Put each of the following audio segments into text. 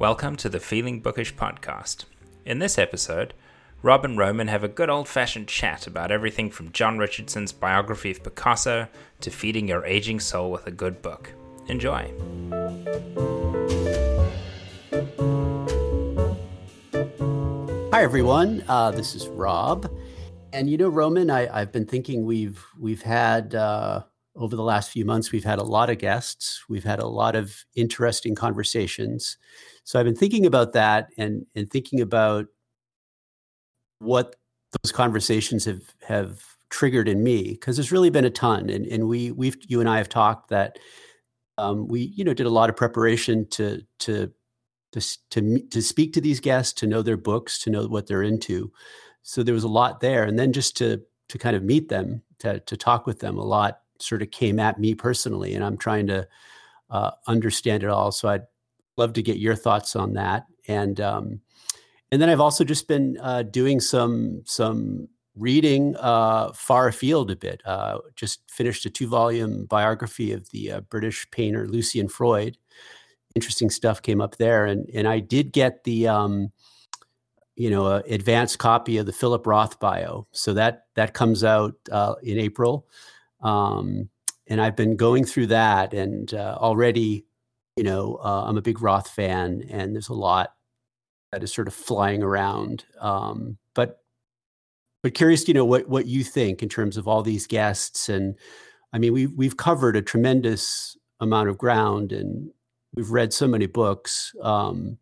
Welcome to the Feeling Bookish podcast. In this episode, Rob and Roman have a good old fashioned chat about everything from John Richardson's biography of Picasso to feeding your aging soul with a good book. Enjoy. Hi everyone, uh, this is Rob, and you know Roman, I, have been thinking we've we've had uh, over the last few months we've had a lot of guests, we've had a lot of interesting conversations. So I've been thinking about that and and thinking about what those conversations have have triggered in me because there's really been a ton, and and we we've you and I have talked that um, we you know did a lot of preparation to to to to to speak to these guests, to know their books, to know what they're into. So there was a lot there, and then just to to kind of meet them, to to talk with them, a lot sort of came at me personally, and I'm trying to uh, understand it all. So I'd love to get your thoughts on that, and um, and then I've also just been uh, doing some some reading uh, far afield a bit. Uh, just finished a two volume biography of the uh, British painter Lucian Freud interesting stuff came up there. And and I did get the um, you know uh, advanced copy of the Philip Roth bio, so that that comes out in April. Um, and I've been going through that, and uh, already, you know, uh, I'm a big Roth fan, and there's a lot that is sort of flying around. Um, but but curious, you know, what what you think in terms of all these guests, and I mean, we we've covered a tremendous amount of ground, and we've read so many books. Um,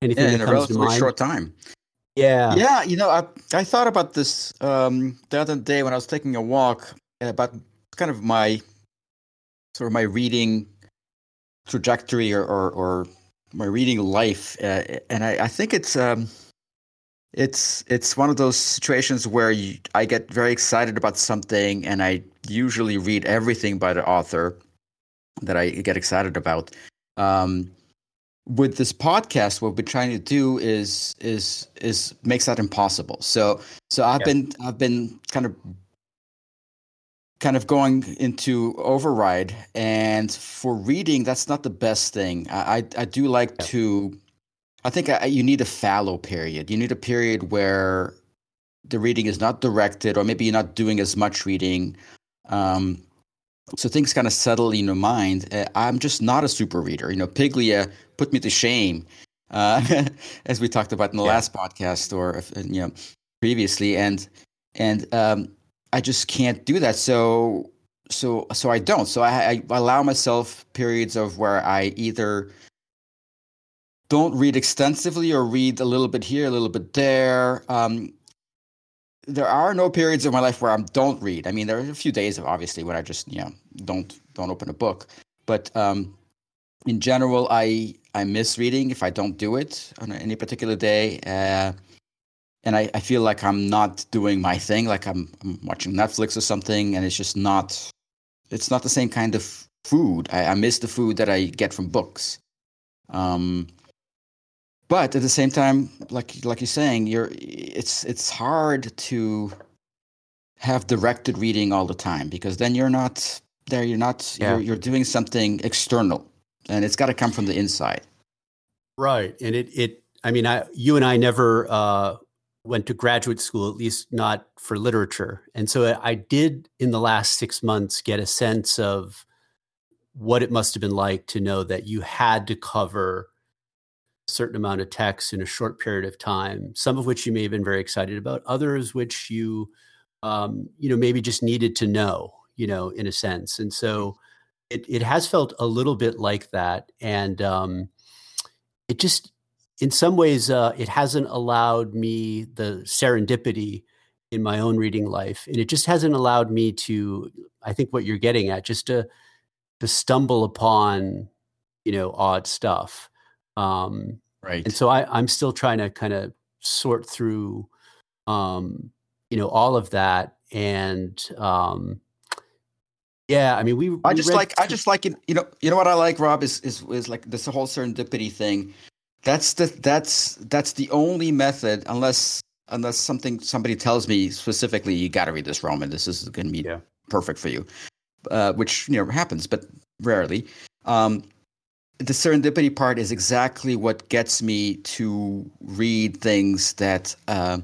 anything yeah, in a relatively short time. Yeah, yeah. You know, I I thought about this um, the other day when I was taking a walk about kind of my sort of my reading trajectory or or, or my reading life, uh, and I, I think it's. Um, it's it's one of those situations where you, I get very excited about something, and I usually read everything by the author, that I get excited about. Um, with this podcast, what we're trying to do is is is makes that impossible. So so I've yeah. been I've been kind of kind of going into override, and for reading, that's not the best thing. I I, I do like to. I think I, you need a fallow period. You need a period where the reading is not directed, or maybe you're not doing as much reading. Um, so things kind of settle in your mind. Uh, I'm just not a super reader. You know, Piglia put me to shame, uh, as we talked about in the yeah. last podcast or you know previously, and and um, I just can't do that. So so so I don't. So I, I allow myself periods of where I either don't read extensively or read a little bit here, a little bit there. Um, there are no periods in my life where I don't read. I mean, there are a few days, of obviously, when I just you know don't don't open a book. But um, in general, I I miss reading if I don't do it on any particular day, uh, and I, I feel like I'm not doing my thing. Like I'm, I'm watching Netflix or something, and it's just not it's not the same kind of food. I, I miss the food that I get from books. Um, but at the same time, like like you're saying, you're it's it's hard to have directed reading all the time because then you're not there. You're not yeah. you're, you're doing something external, and it's got to come from the inside. Right, and it it I mean, I you and I never uh, went to graduate school, at least not for literature, and so I did in the last six months get a sense of what it must have been like to know that you had to cover a certain amount of text in a short period of time some of which you may have been very excited about others which you um, you know maybe just needed to know you know in a sense. And so it, it has felt a little bit like that. And um, it just in some ways uh, it hasn't allowed me the serendipity in my own reading life and it just hasn't allowed me to i think what you're getting at just to to stumble upon you know odd stuff um, right. And so I, I'm still trying to kind of sort through, um, you know, all of that. And um, yeah, I mean, we. I just like. I just like it. You know. You know what I like, Rob, is is is like this whole serendipity thing. That's the that's that's the only method, unless unless something somebody tells me specifically, you got to read this Roman. This is going to be yeah. perfect for you, uh, which you know happens, but rarely. Um, the serendipity part is exactly what gets me to read things that uh,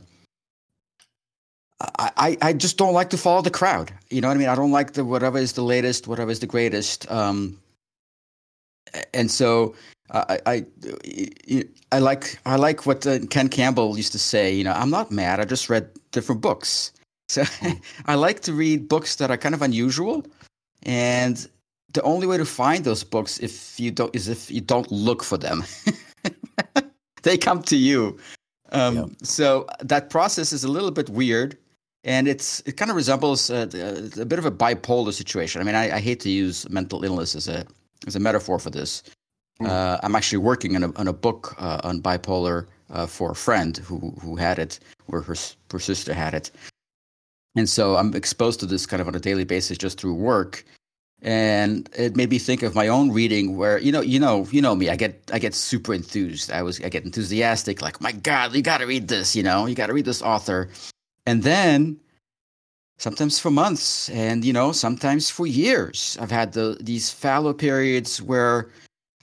I, I just don't like to follow the crowd. You know what I mean? I don't like the whatever is the latest, whatever is the greatest. Um, and so I, I, I like I like what uh, Ken Campbell used to say. You know, I'm not mad. I just read different books. So I like to read books that are kind of unusual, and the only way to find those books if you don't is if you don't look for them. they come to you. Um. So that process is a little bit weird, and it's it kind of resembles a, a, a bit of a bipolar situation. I mean, I, I, hate to use mental illness as a as a metaphor for this. Mm. Uh, I'm actually working on a on a book uh, on bipolar uh, for a friend who who had it, or her her sister had it, and so I'm exposed to this kind of on a daily basis just through work. And it made me think of my own reading, where you know, you know, you know me. I get, I get super enthused. I was, I get enthusiastic. Like, my God, you got to read this. You know, you got to read this author. And then, sometimes for months, and you know, sometimes for years, I've had the these fallow periods where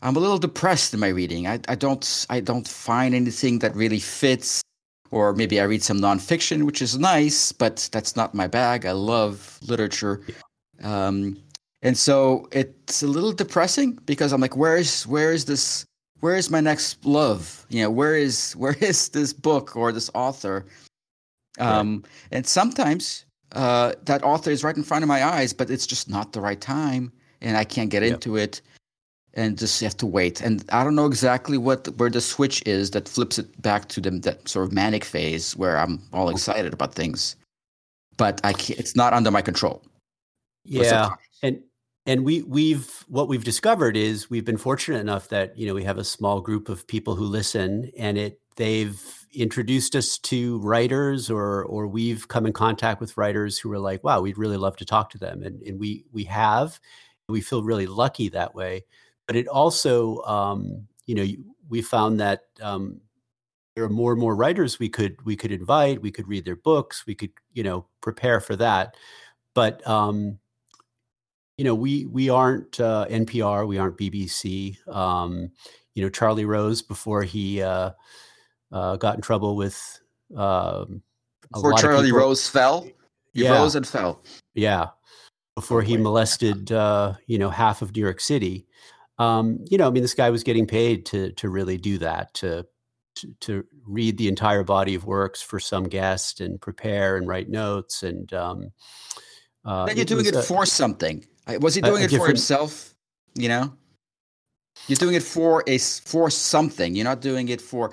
I'm a little depressed in my reading. I, I don't, I don't find anything that really fits or maybe I read some nonfiction, which is nice, but that's not my bag. I love literature. Um, and so it's a little depressing because I'm like, where is where is this where is my next love? You know, where is where is this book or this author? Um, right. and sometimes uh, that author is right in front of my eyes, but it's just not the right time, and I can't get into it and just have to wait. And I don't know exactly what where the switch is that flips it back to them that sort of manic phase where I'm all excited about things, but I can't, it's not under my control. Yeah, and and we we've what we've discovered is we've been fortunate enough that you know we have a small group of people who listen, and it they've introduced us to writers or or we've come in contact with writers who are like wow we'd really love to talk to them. And, and we we have. We feel really lucky that way but it also, um, you know, we found that um, there are more and more writers we could we could invite. We could read their books. We could, you know, prepare for that. But um, you know, we we aren't uh, NPR. We aren't BBC. Um, you know, Charlie Rose before he uh, uh, got in trouble with. Um, before Charlie Rose fell, he yeah. rose and fell. Yeah, before he molested, uh, you know, half of New York City um, you know, I mean, this guy was getting paid to to really do that, to, to to, read the entire body of works for some guest and prepare and write notes. And um, uh, you're doing it, for something. Was he doing a, a it for himself? You know, you're doing it for a for something. You're not doing it for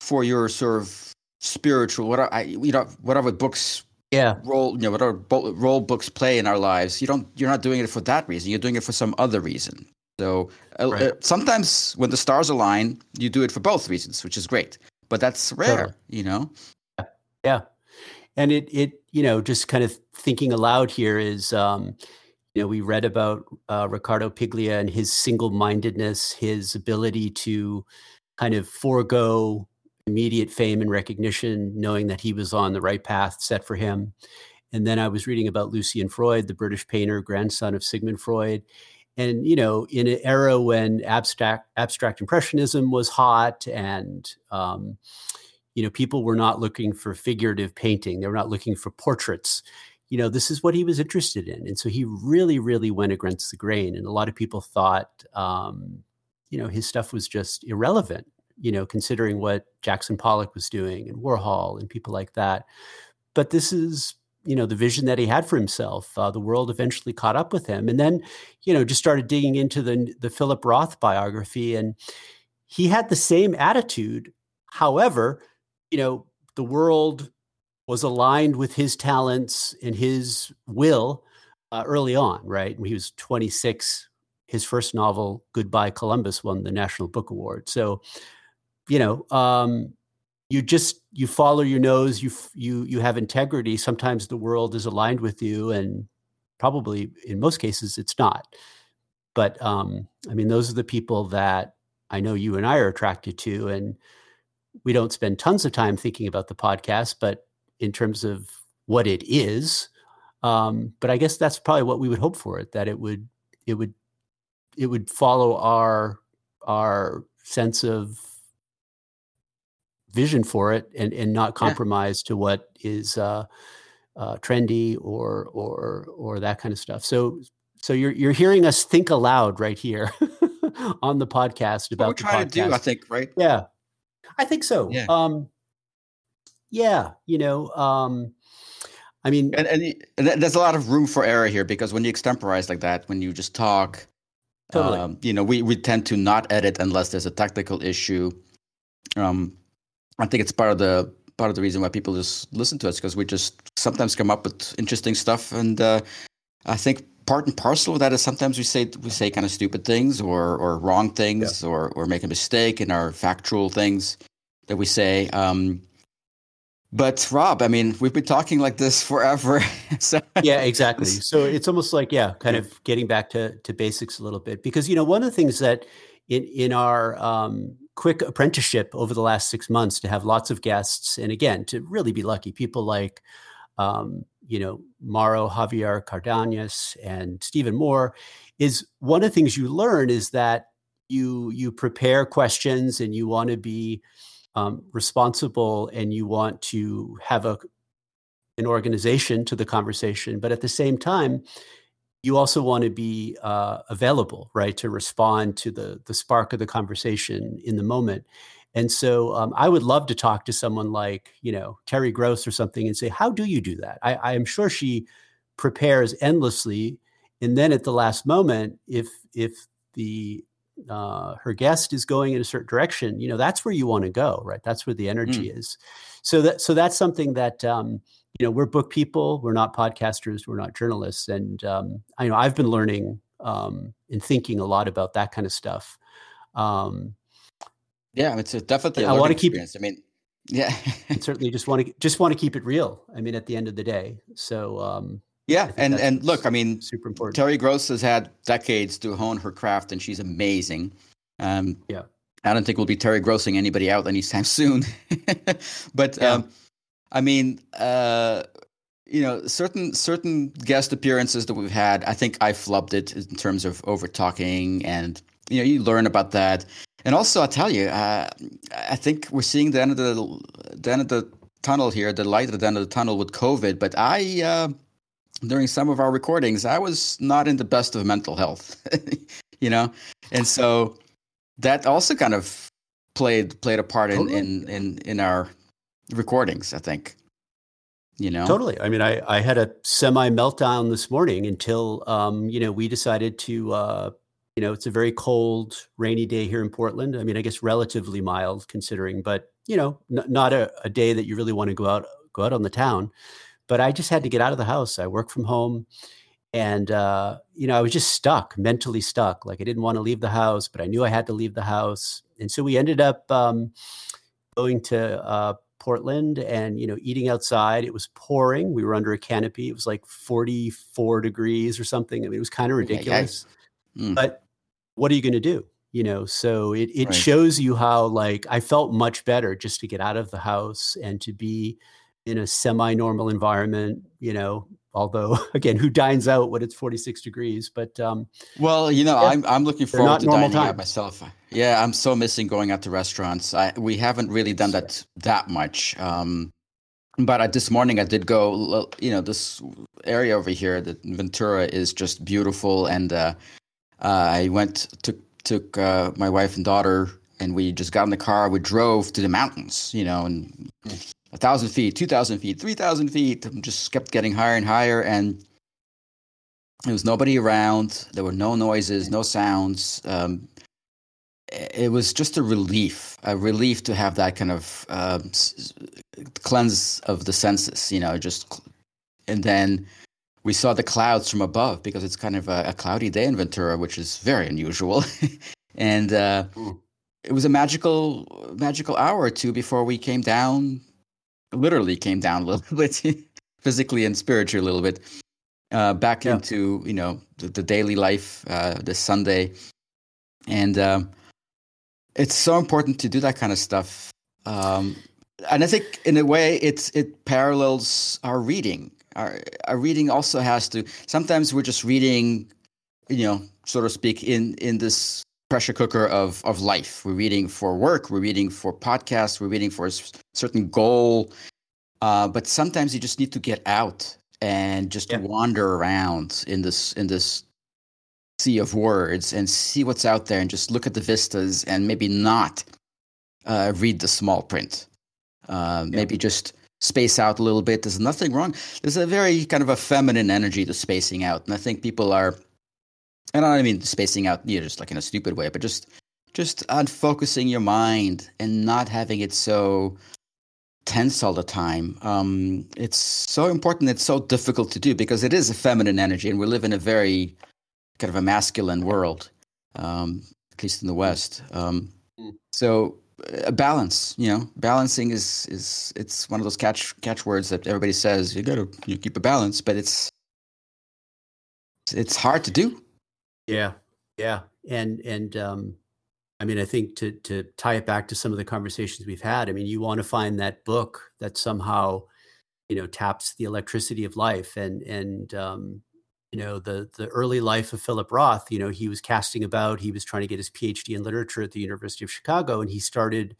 for your sort of spiritual whatever I, you know whatever books yeah role you know whatever role books play in our lives you don't you're not doing it for that reason you're doing it for some other reason so uh, right. uh, sometimes when the stars align, you do it for both reasons, which is great. But that's rare, you know. Yeah, and it it you know just kind of thinking aloud here is um, you know we read about uh, Ricardo Piglia and his single mindedness, his ability to kind of forego immediate fame and recognition, knowing that he was on the right path set for him. And then I was reading about Lucian Freud, the British painter, grandson of Sigmund Freud, and you know in an era when abstract abstract impressionism was hot and um, you know people were not looking for figurative painting they were not looking for portraits you know this is what he was interested in. And so he really really went against the grain. And a lot of people thought um, you know his stuff was just irrelevant you know considering what jackson pollock was doing and warhol and people like that. But this is you know the vision that he had for himself. Uh, the world eventually caught up with him, and then you know just started digging into the the Philip Roth biography, and he had the same attitude. However, you know the world was aligned with his talents and his will uh, early on. Right, when he was 26, his first novel, Goodbye Columbus, won the National Book Award. So, you know, um, you just you follow your nose you you you have integrity sometimes the world is aligned with you and probably in most cases it's not. But um i mean those are the people that i know you and i are attracted to and we don't spend tons of time thinking about the podcast but in terms of what it is um but i guess that's probably what we would hope for it that it would it would it would follow our our sense of vision for it and and not compromise yeah. to what is uh, uh, trendy or or or that kind of stuff. So so you're you're hearing us think aloud right here on the podcast about what we're trying to do. I think right. Yeah, I think so. Yeah. Um, yeah, you know, um, I mean, and, and, and there's a lot of room for error here because when you extemporize like that, when you just talk, totally. Um, you know, we we tend to not edit unless there's a technical issue. Um, I think it's part of the part of the reason why people just listen to us because we just sometimes come up with interesting stuff, and uh, I think part and parcel of that is sometimes we say we say kind of stupid things or or wrong things yeah. or or make a mistake in our factual things that we say. Um, but Rob, I mean, we've been talking like this forever. so yeah, exactly. So it's almost like yeah, kind of getting back to to basics a little bit because you know one of the things that in in our um, quick apprenticeship over the last six months to have lots of guests and again to really be lucky. People like um, you know Mauro Javier Cardenas and Steven Moore is one of the things you learn is that you you prepare questions and you want to be um, responsible and you want to have a an organization to the conversation. But at the same time you also want to be uh, available, right, to respond to the the spark of the conversation in the moment. And so, um, I would love to talk to someone like you know Terry Gross or something and say, how do you do that? I, I am sure she prepares endlessly, and then at the last moment, if if the uh, her guest is going in a certain direction, you know that's where you want to go, right? That's where the energy mm. is. So that so that's something that um, you know we're book people we're not podcasters we're not journalists and um, i know i've been learning um, and thinking a lot about that kind of stuff. Um, yeah it's a definitely a i want to keep i mean yeah. And certainly just want to just want to keep it real i mean at the end of the day so um, yeah and and look i mean super important. Terry gross has had decades to hone her craft and she's amazing. Um, yeah. I don't think we'll be terry grossing anybody out anytime soon. But yeah. um, I mean, uh, you know, certain certain guest appearances that we've had, I think I flubbed it in terms of over talking, and you know, you learn about that. And also, I'll tell you, uh, I think we're seeing the end of the the end of the tunnel here, the light at the end of the tunnel with COVID. But I, uh, during some of our recordings, I was not in the best of mental health, you know, and so that also kind of played played a part in in in, in our recordings, I think. You know? Totally. I mean, I, I had a semi meltdown this morning until, um, you know, we decided to, uh, you know, it's a very cold, rainy day here in Portland. I mean, I guess relatively mild considering, but, you know, n- not a, a day that you really want to go out, go out on the town. But I just had to get out of the house. I work from home and uh, you know i was just stuck mentally stuck like i didn't want to leave the house but i knew i had to leave the house and so we ended up um, going to uh, Portland and you know eating outside. It was pouring. We were under a canopy. It was like 44 degrees or something. I mean, it was kind of ridiculous. Yeah, yeah. Mm. But what are you going to do? You know, so it it right. shows you how like I felt much better just to get out of the house and to be in a semi-normal environment. You know, although again who dines out when it's 46 degrees but um well you know yeah, i'm i'm looking forward to dining times. out myself yeah i'm so missing going out to restaurants I, we haven't really done that that much um but I, this morning i did go you know this area over here the ventura is just beautiful and uh, uh i went took took uh, my wife and daughter and we just got in the car we drove to the mountains you know and a thousand feet, two thousand feet, three thousand feet. Just kept getting higher and higher, and there was nobody around. There were no noises, no sounds. Um, it was just a relief, a relief to have that kind of uh, cleanse of the senses, you know. Just and then we saw the clouds from above because it's kind of a, a cloudy day in Ventura, which is very unusual, and. Uh, it was a magical magical hour or two before we came down literally came down a little bit physically and spiritually a little bit uh, back yeah. into you know the, the daily life uh, this sunday and um, it's so important to do that kind of stuff um, and i think in a way it's it parallels our reading our, our reading also has to sometimes we're just reading you know, so to speak, in in this pressure cooker of of life. We're reading for work, we're reading for podcasts, we're reading for a certain goal. Uh, but sometimes you just need to get out and just yeah. wander around in this in this sea of words and see what's out there and just look at the vistas and maybe not uh, read the small print. Uh, yeah. Maybe just space out a little bit. There's nothing wrong. There's a very kind of a feminine energy to spacing out, and I think people are. And I don't mean spacing out, you know, just like in a stupid way, but just just unfocusing your mind and not having it so tense all the time. Um, it's so important. It's so difficult to do because it is a feminine energy, and we live in a very kind of a masculine world, um, at least in the West. Um, mm. so a balance, you know, balancing is is it's one of those catch catchwords that everybody says you got to you keep a balance, but it's it's hard to do. Yeah, yeah, and and um, I mean, I think to to tie it back to some of the conversations we've had, I mean, you want to find that book that somehow, you know, taps the electricity of life, and and um, you know the the early life of Philip Roth. You know, he was casting about. He was trying to get his PhD in literature at the University of Chicago, and he started,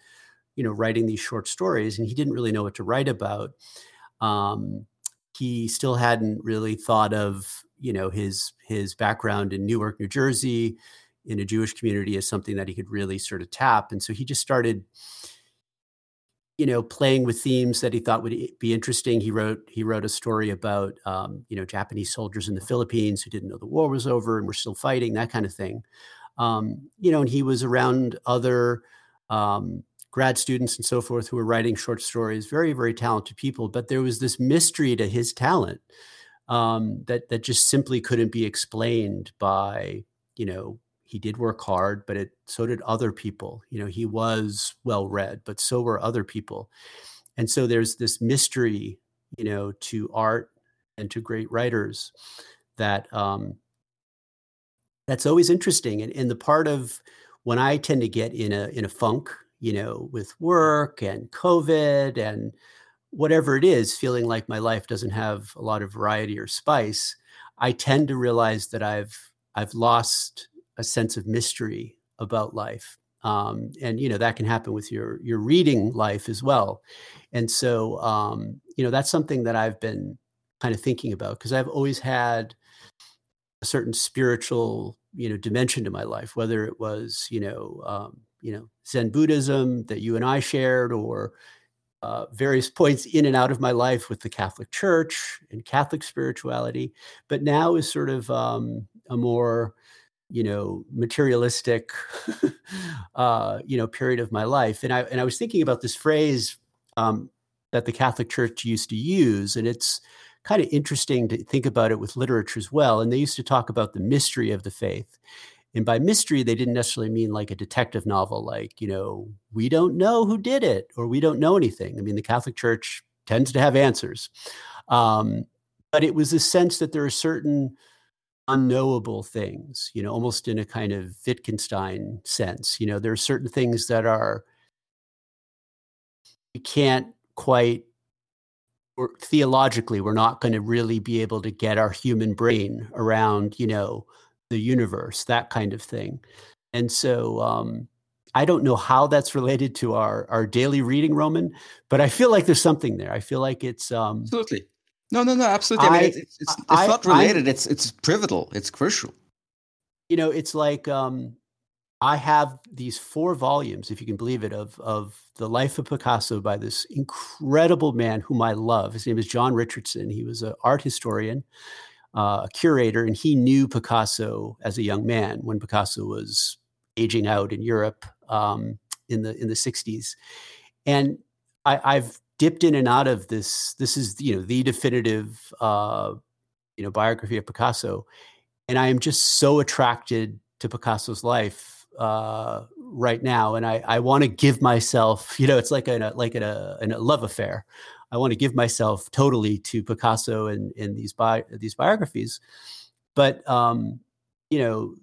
you know, writing these short stories, and he didn't really know what to write about. Um, he still hadn't really thought of you know his his background in Newark, New Jersey in a Jewish community as something that he could really sort of tap. And so he just started, you know, playing with themes that he thought would be interesting. He wrote he wrote a story about um, you know Japanese soldiers in the Philippines who didn't know the war was over and were still fighting, that kind of thing. Um, you know, and he was around other um, grad students and so forth who were writing short stories. Very very talented people, but there was this mystery to his talent um, that that just simply couldn't be explained by you know he did work hard, but it so did other people. You know, he was well read, but so were other people. And so there's this mystery, you know, to art and to great writers that um, that's always interesting. And, and the part of when I tend to get in a in a funk, you know, with work and COVID and whatever it is, feeling like my life doesn't have a lot of variety or spice, I tend to realize that I've I've lost a sense of mystery about life. Um, and you know that can happen with your your reading life as well. And so um, you know that's something that I've been kind of thinking about because I've always had a certain spiritual you know dimension to my life, whether it was you know um, you know Zen Buddhism that you and I shared, or uh, various points in and out of my life with the Catholic Church and Catholic spirituality. But now is sort of um, a more you know materialistic uh, you know period of my life and i and i was thinking about this phrase um, that the catholic church used to use and it's kind of interesting to think about it with literature as well and they used to talk about the mystery of the faith and by mystery they didn't necessarily mean like a detective novel like you know we don't know who did it or we don't know anything i mean the catholic church tends to have answers um, but it was a sense that there are certain unknowable things, you know, almost in a kind of Wittgenstein sense. You know, there are certain things that are, we can't quite, or theologically, we're not going to really be able to get our human brain around, you know, the universe, that kind of thing. And so, um, I don't know how that's related to our our daily reading, Roman, but I feel like there's something there. I feel like it's um, absolutely no, no, no, absolutely. I, I mean, it's, it's, it's, I, not related. I, it's it's pivotal. It's crucial. You know, it's like um, I have these four volumes, if you can believe it, of of the life of Picasso by this incredible man whom I love. His name is John Richardson. He was an art historian, uh, a curator, and he knew Picasso as a young man when Picasso was aging out in Europe um, in the in the '60s, and I, I've dipped in and out of this. This is you know the definitive uh, you know biography of Picasso, and I am just so attracted to Picasso's life uh, right now, and I I want to give myself you know it's like a like a, a love affair. I want to give myself totally to Picasso and in these bi- these biographies, but um, you know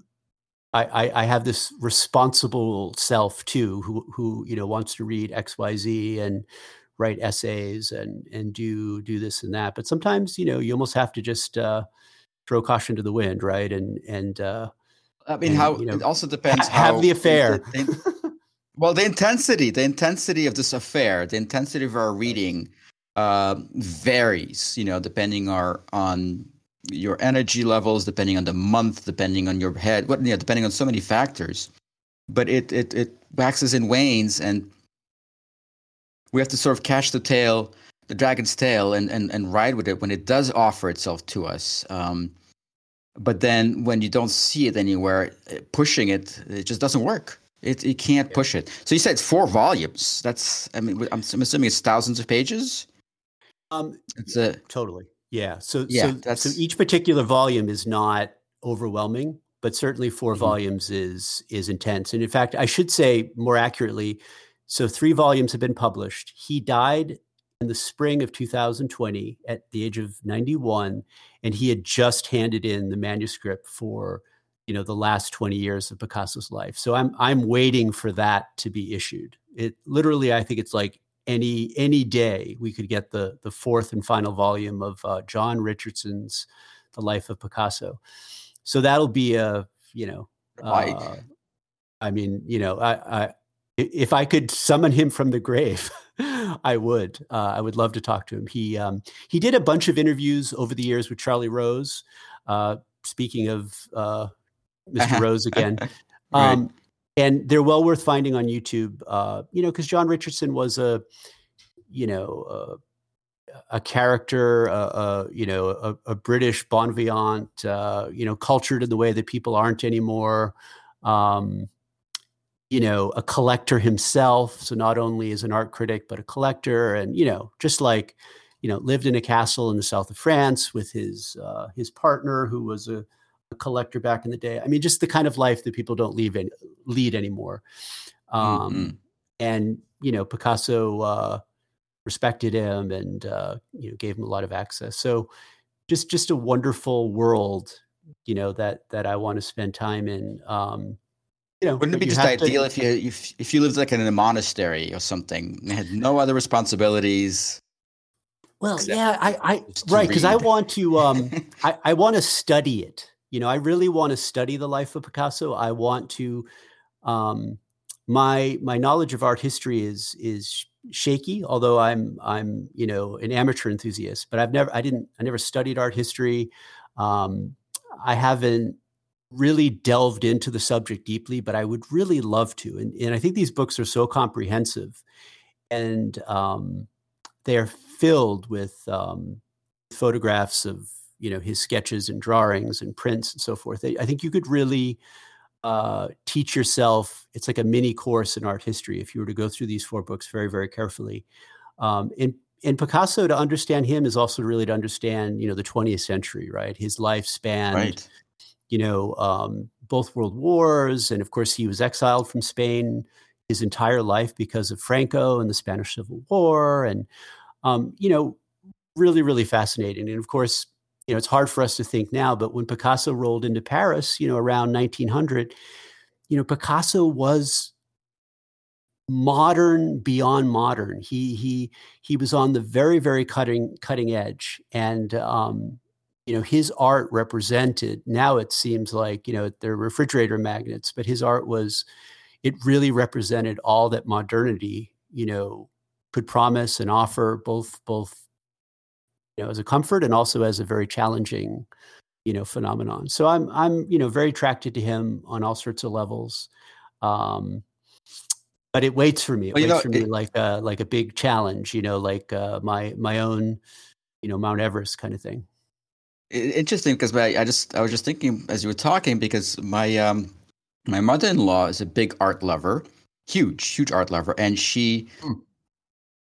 I, I, have this responsible self too, who who you know wants to read X Y Z and write essays and and do do this and that. But sometimes you know you almost have to just uh, throw caution to the wind, right? And and uh, I mean, and, how you know, it also depends. ha- how have the affair. the- the- well, the intensity, the intensity of this affair, the intensity of our reading uh, varies. You know, depending our, on your energy levels, depending on the month, depending on your head, what you know, depending on so many factors. But it it it waxes and wanes, and we have to sort of catch the tail, the dragon's tail, and and and ride with it when it does offer itself to us. Um, but then when you don't see it anywhere, pushing it, it just doesn't work. It it can't push it. So you said it's four volumes. That's I mean I'm, I'm assuming it's thousands of pages. Um, It's a Totally. Yeah. So Yeah, so so each particular volume is not overwhelming, but certainly 4 Mhm. volumes is is intense. And in fact, I should say more accurately, so three volumes have been published. He died in the spring of 2020 at the age of 91 and he had just handed in the manuscript for you know the last 20 years of Picasso's life. So I'm I'm waiting for that to be issued. It literally I think it's like any any day we could get the the fourth and final volume of uh, John Richardson's The Life of Picasso. So that'll be a you know uh, I mean you know I, I if I could summon him from the grave, I would. Uh, I would love to talk to him. He um, he did a bunch of interviews over the years with Charlie Rose. Uh, speaking of uh, mister Rose again, Right. And they're well worth finding on YouTube. Uh, you know, because John Richardson was a, you know, uh, a character, uh, you know, a, a British bon vivant, uh, you know, cultured in the way that people aren't anymore. Um, you know, a collector himself. So not only as an art critic, but a collector, and you know, just like, you know, lived in a castle in the south of France with his uh, his partner, who was a, a collector back in the day. I mean, just the kind of life that people don't leave in, lead anymore. Um, Mhm. And you know, Picasso uh, respected him and uh, you know gave him a lot of access. So just just a wonderful world, you know that that I want to spend time in. Um, you know, Wouldn't it be just have to- ideal if you if if you lived like in a monastery or something and had no other responsibilities? Well, yeah, I, I right because I want to, um, I, I want to study it. You know, I really want to study the life of Picasso. I want to, um, my my knowledge of art history is is shaky. Although I'm I'm you know an amateur enthusiast, but I've never I didn't I never studied art history. Um, I haven't really delved into the subject deeply, but I would really love to. And and I think these books are so comprehensive, and um, they are filled with um, photographs of you know his sketches and drawings and prints and so forth. I I think you could really uh, teach yourself. It's like a mini course in art history if you were to go through these four books very very carefully. Um, and and Picasso to understand him is also really to understand you know the 20th century, right? His lifespan, right. you know, um, both world wars, and of course he was exiled from Spain his entire life because of Franco and the Spanish Civil War, and um, you know, really, really fascinating. And of course, you know, it's hard for us to think now, but when Picasso rolled into Paris, you know, around 1900, you know, Picasso was modern beyond modern. He he he was on the very very cutting cutting edge, and um, you know his art represented. Now it seems like you know they're refrigerator magnets, but his art was it really represented all that modernity you know could promise and offer, both both you know as a comfort and also as a very challenging you know phenomenon. So I'm I'm you know very attracted to him on all sorts of levels. Um, but it waits for me. It Well, waits know, for me it- like a like a big challenge, you know, like uh, my my own, you know, Mount Everest kind of thing. Interesting because my, I just I was just thinking as you were talking because my um my mother-in-law is a big art lover, huge huge art lover, and she Hmm.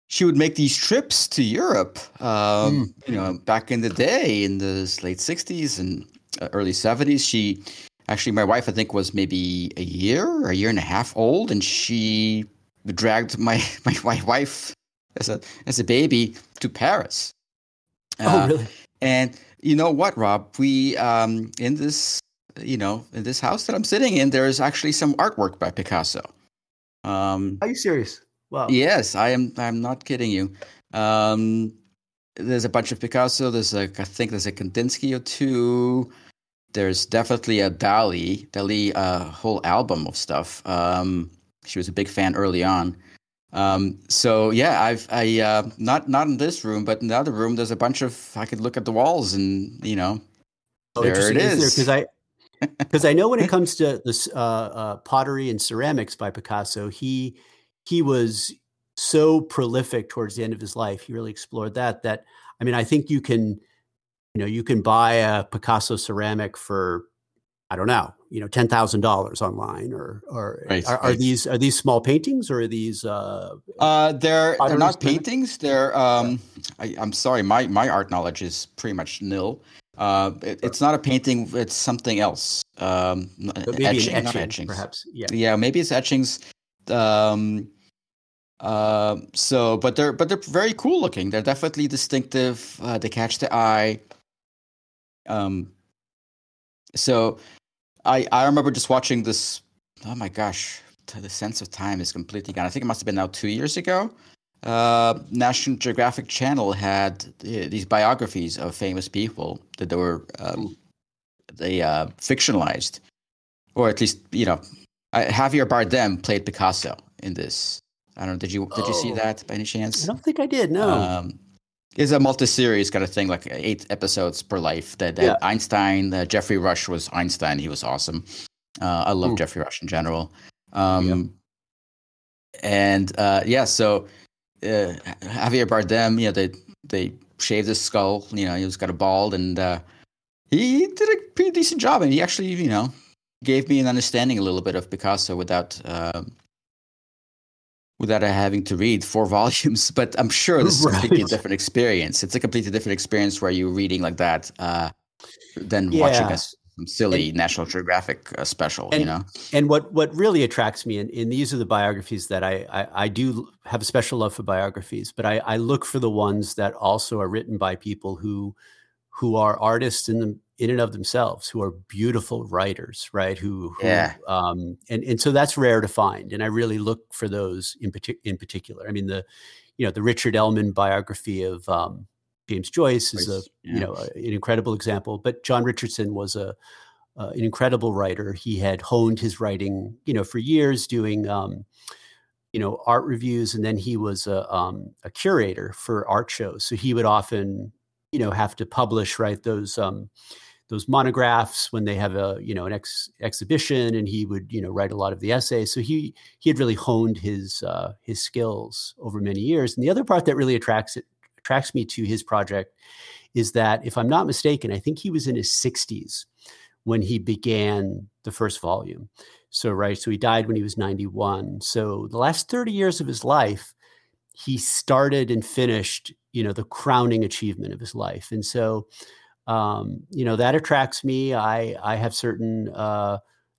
She would make these trips to Europe. Um, Hmm. You know, back in the day in the late '60s and uh, early '70s, she actually my wife I think was maybe a year or a year and a half old, and she dragged my my, my wife as a as a baby to Paris. oh, Uh, really? and you know what, Rob? We um in this you know in this house that I'm sitting in, there is actually some artwork by Picasso. Um, Are you serious? Wow. yes, I am. I'm not kidding you. Um, there's a bunch of Picasso. There's like I think there's a Kandinsky or two. There's definitely a Dali, Dali, a uh, whole album of stuff. Um, she was a big fan early on. Um, so yeah, I've I uh, not not in this room, but in the other room, there's a bunch of I could look at the walls and you know, oh, there it is. Because I because I know when it comes to this uh, uh, pottery and ceramics by Picasso, he he was so prolific towards the end of his life. He really explored that. That I mean, I think you can, you know, you can buy a Picasso ceramic for, I don't know, you know, ten thousand dollars online, or or right, are, are these are these small paintings or are these? Uh, uh they're they're not paintings. They're um, I, am sorry, my my art knowledge is pretty much nil. Uh, it, it's not a painting; it's something else. Um, maybe etching, etching, etchings. perhaps. Yeah, yeah, maybe it's etchings. Um, uh, so, but they're but they're very cool looking. They're definitely distinctive. Uh, they catch the eye. Um, so I I remember just watching this. Oh my gosh, the sense of time is completely gone. I think it must have been now two years ago. Uh, National Geographic Channel had uh, these biographies of famous people that they were um, they uh, fictionalized, or at least you know, Javier Bardem played Picasso in this I don't know. Did you did you see oh. that by any chance? I don't think I did. No. Um, it's a multi-series kind of thing, like eight episodes per life. That, that yeah. Einstein, uh, Geoffrey Rush was Einstein. He was awesome. Uh, I love mm. Geoffrey Rush in general. Um, yeah. And uh, yeah, so uh, Javier Bardem, you know, they they shaved his skull. You know, he was got a bald, and uh, he did a pretty decent job. And he actually, you know, gave me an understanding a little bit of Picasso without um, without having to read four volumes. But I'm sure this is right. a completely different experience. It's a completely different experience where you're reading like that uh, than yeah. watching a some silly and, National Geographic uh, special. And, you know, and what what really attracts me, and, and these are the biographies that I, I, I do have a special love for biographies, but I, I look for the ones that also are written by people who who are artists in them in and of themselves who are beautiful writers, right? Who, who yeah. Um, and and so that's rare to find, and I really look for those in particular. In particular, I mean the, you know, the Richard Ellmann biography of um, James Joyce is a yeah. you know a, an incredible example. But John Richardson was a uh, an incredible writer. He had honed his writing, you know, for years doing. Um, you know art reviews and then he was a, um, a curator for art shows so he would often you know have to publish right those um, those monographs when they have a you know an ex- exhibition and he would you know write a lot of the essays. So he he had really honed his uh, his skills over many years. And the other part that really attracts it attracts me to his project is that if i'm not mistaken i think he was in his 60s when he began the first volume. So right so he died when he was 91 so the last 30 years of his life he started and finished you know the crowning achievement of his life. And so um, you know that attracts me. I I have certain uh,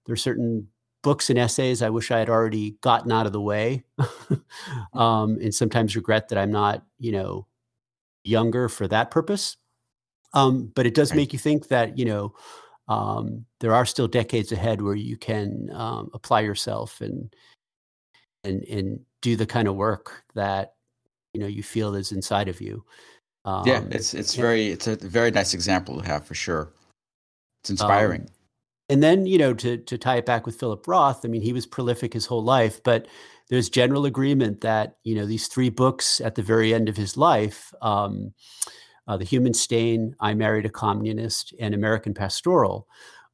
are certain books and essays I wish I had already gotten out of the way, um, and sometimes regret that I'm not you know younger for that purpose. Um, but it does make you think that you know um, there are still decades ahead where you can um, apply yourself and and and do the kind of work that you know you feel is inside of you. Um, yeah, it's it's and, very it's a very nice example to have for sure. It's inspiring. Um, and then you know to to tie it back with Philip Roth, I mean he was prolific his whole life, but there's general agreement that you know these three books at the very end of his life, um, uh, the Human Stain, I Married a Communist, and American Pastoral.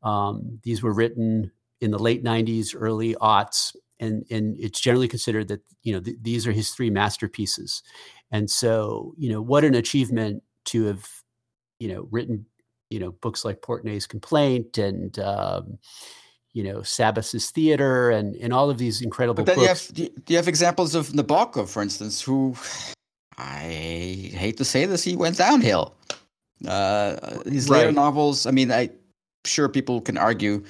Um, these were written in the late '90s, early aughts, and and it's generally considered that you know th- these are his three masterpieces and so, you know, what an achievement to have, you know, written, you know, books like Portnoy's Complaint and, um, you know, Sabbath's Theater and, and all of these incredible but then books. You have, do you have examples of Nabokov, for instance, who I hate to say this, he went downhill. Uh, his later right. novels, I mean, I sure people can argue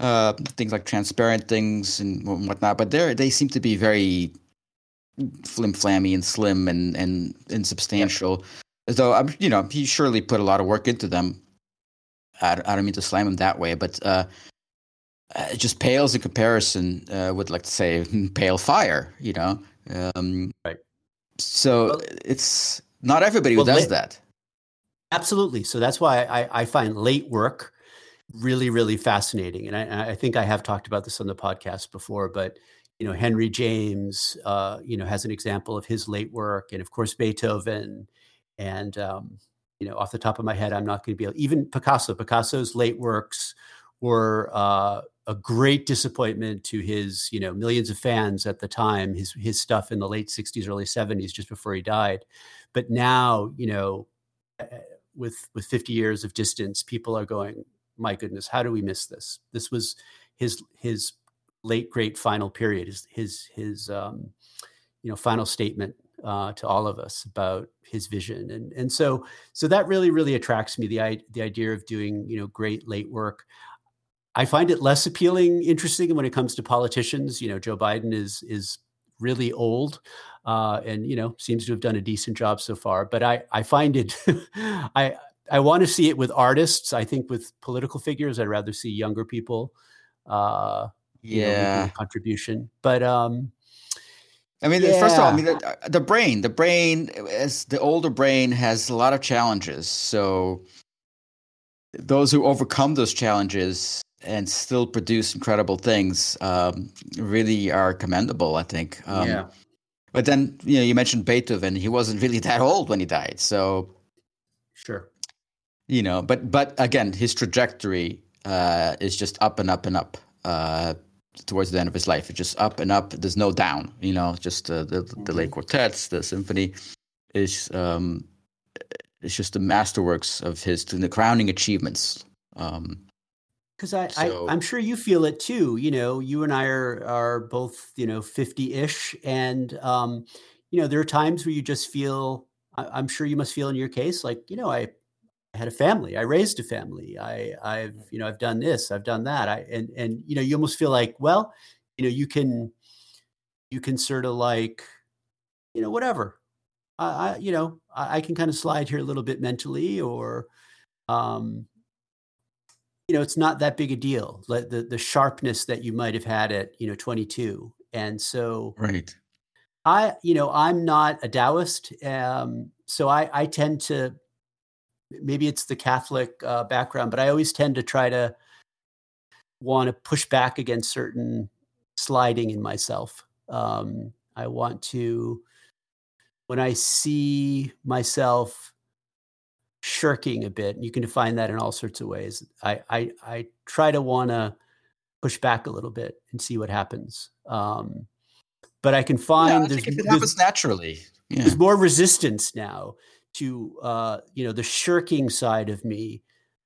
uh, things like transparent things and whatnot, but they they seem to be very flim flammy and slim and and insubstantial. Yeah. Though I'm, you know, he surely put a lot of work into them. I, I don't mean to slam him that way, but uh, it just pales in comparison uh, with, like, to say, Pale Fire. You know, um, right? So well, it's not everybody well, does that. Absolutely. So that's why I, I find late work really, really fascinating. And I, I, think I have talked about this on the podcast before, but you know, Henry James, uh, you know, has an example of his late work, and of course Beethoven, and um, you know, off the top of my head, I'm not going to be able, even Picasso. Picasso's late works were uh, a great disappointment to his, you know, millions of fans at the time. His his stuff in the late '60s, early '70s, just before he died. But now, you know, with with 50 years of distance, people are going, my goodness, how do we miss this? This was his his late great final period, his his his um, you know final statement uh, to all of us about his vision, and and so so that really really attracts me the the idea of doing you know great late work. I find it less appealing, interesting when it comes to politicians. You know, Joe Biden is is really old, uh, and you know seems to have done a decent job so far. But I I find it I I want to see it with artists. I think with political figures, I'd rather see younger people. Uh, yeah, know, contribution. But um, I mean, yeah. first of all, I mean the, the, brain. The brain, as the older brain, has a lot of challenges. So those who overcome those challenges and still produce incredible things um, really are commendable. I think. Um, yeah. But then you know, you mentioned Beethoven. He wasn't really that old when he died. So sure. You know, but but again, his trajectory uh, is just up and up and up. Uh, towards the end of his life. It's just up and up. There's no down. You know, just uh, the the late quartets, the symphony is um, it's just the masterworks of his the crowning achievements. Um, because I, so, I am sure you feel it too. You know, you and I are are both you know 50 ish, and um, you know there are times where you just feel. I, am sure you must feel in your case like you know I I had a family. I raised a family. I, I've, you know, I've done this. I've done that. I and and you know, you almost feel like, well, you know, you can, you can sort of like, you know, whatever. I, I you know, I, I can kind of slide here a little bit mentally, or, um, you know, it's not that big a deal. Like the the sharpness that you might have had at you know 22, and so right. I, you know, I'm not a Taoist, um, so I I tend to maybe it's the Catholic uh, background, but I always tend to try to want to push back against certain sliding in myself. Um, I want to, when I see myself shirking a bit, you can define that in all sorts of ways. I I, I try to want to push back a little bit and see what happens. Um, but I can find yeah, I it happens naturally. Yeah. There's more resistance now to uh, you know the shirking side of me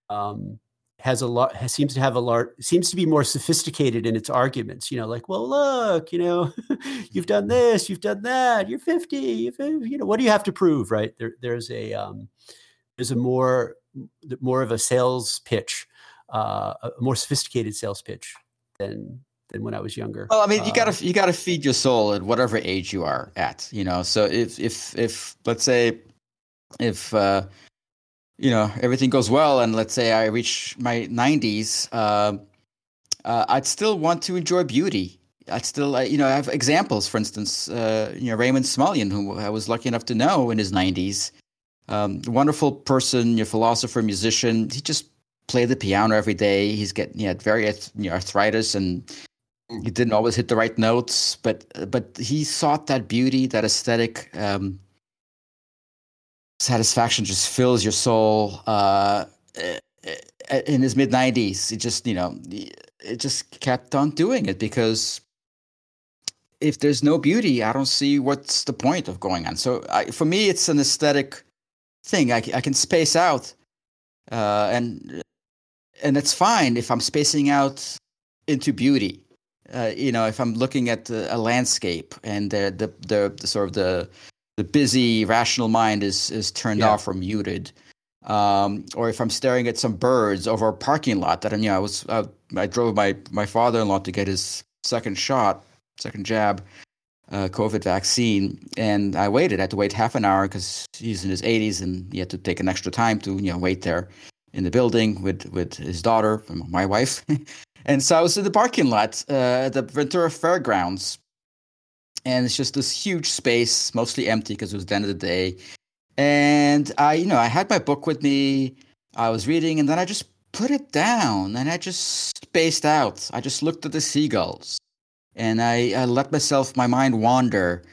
um, has a lot has, seems to have a lot seems to be more sophisticated in its arguments you know like well look you know you've done this you've done that you're 50 you've, you know what do you have to prove right there, there's a um, there's a more more of a sales pitch uh, a more sophisticated sales pitch than than when I was younger. Well, I mean, you gotta uh, you gotta feed your soul at whatever age you are at, you know. So if if if let's say if uh, you know everything goes well, and let's say I reach my 90s, uh, uh, I'd still want to enjoy beauty. I'd still, you know, I have examples. For instance, uh, you know, Raymond Smullyan, who I was lucky enough to know in his 90s, um, wonderful person, your philosopher, musician. He just played the piano every day. He's getting, he had very you know, arthritis and he didn't always hit the right notes, but but he sought that beauty, that aesthetic. Um, satisfaction just fills your soul. Uh, in his mid 90s, it just, you know, it just kept on doing it because if there's no beauty, I don't see what's the point of going on. So I, for me, it's an aesthetic thing. I, I can space out, uh, and and it's fine if I'm spacing out into beauty. Uh, you know, if I'm looking at a landscape and the, the the the sort of the the busy rational mind is is turned yeah. off or muted. Um, or if I'm staring at some birds over a parking lot that, you know, I was, uh, I drove my, my father-in-law to get his second shot, second jab, uh, COVID vaccine. And I waited, I had to wait half an hour because he's in his eighties and he had to take an extra time to, you know, wait there in the building with, with his daughter, my wife. and so I was in the parking lot, uh, at the Ventura Fairgrounds and it's just this huge space, mostly empty because it was the end of the day. and I, you know, I had my book with me. I was reading, and then I just put it down, and I just spaced out. I just looked at the seagulls, and I, I let myself, my mind wander,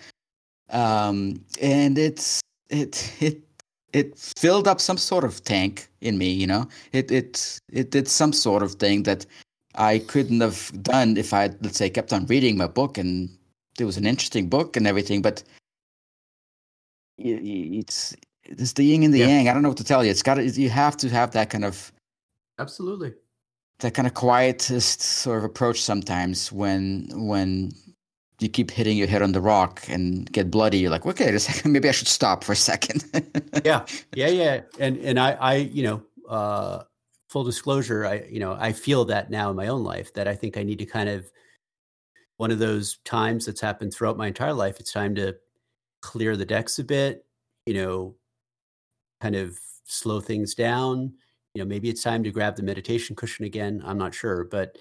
um, and it's it it it filled up some sort of tank in me. You know, it it it did some sort of thing that I couldn't have done if I, let's say, kept on reading my book and it was an interesting book and everything, but it's it's the yin and the yeah. yang. I don't know what to tell you. It's got to, you have to have that kind of absolutely that kind of quietist sort of approach sometimes when when you keep hitting your head on the rock and get bloody. You're like, okay, a second, maybe I should stop for a second. yeah, yeah, yeah. And and I I you know uh, full disclosure, I you know I feel that now in my own life that I think I need to kind of one of those times that's happened throughout my entire life. It's time to clear the decks a bit, you know, kind of slow things down. You know, maybe it's time to grab the meditation cushion again. I'm not sure, but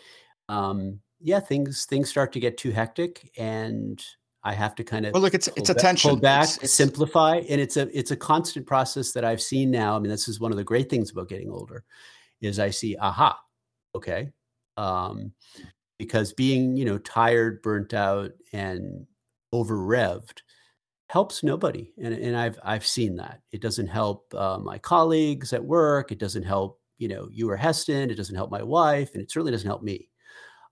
um, yeah, things things start to get too hectic, and I have to kind of well, look, it's it's attention, pull back, it's, it's, simplify, and it's a it's a constant process that I've seen now. I mean, this is one of the great things about getting older, is I see, aha, okay, um, because being you know tired burnt out and over revved helps nobody and, and i've i've seen that. It doesn't help uh, my colleagues at work it doesn't help you know you or heston it doesn't help my wife and it certainly doesn't help me.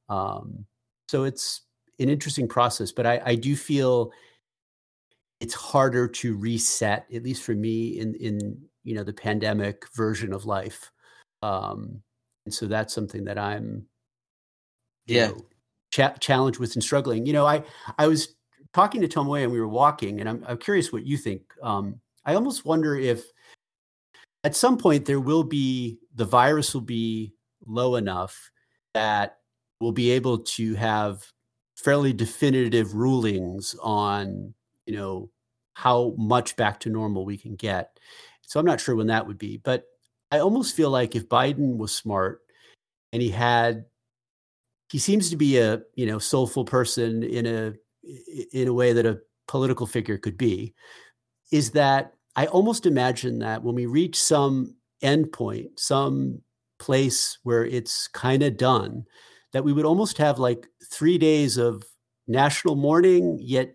Um, so it's an interesting process but i i do feel it's harder to reset at least for me in in you know the pandemic version of life. Um and so that's something that i'm yeah know, cha- challenged with and struggling. You know, I I was talking to Tomoe and we were walking, and I'm I'm curious what you think. Um, I almost wonder if at some point there will be the virus will be low enough that we'll be able to have fairly definitive rulings on you know how much back to normal we can get. So I'm not sure when that would be, but I almost feel like if Biden was smart and he had he seems to be a you know soulful person in a in a way that a political figure could be is that i almost imagine that when we reach some endpoint some place where it's kind of done that we would almost have like three days of national mourning yet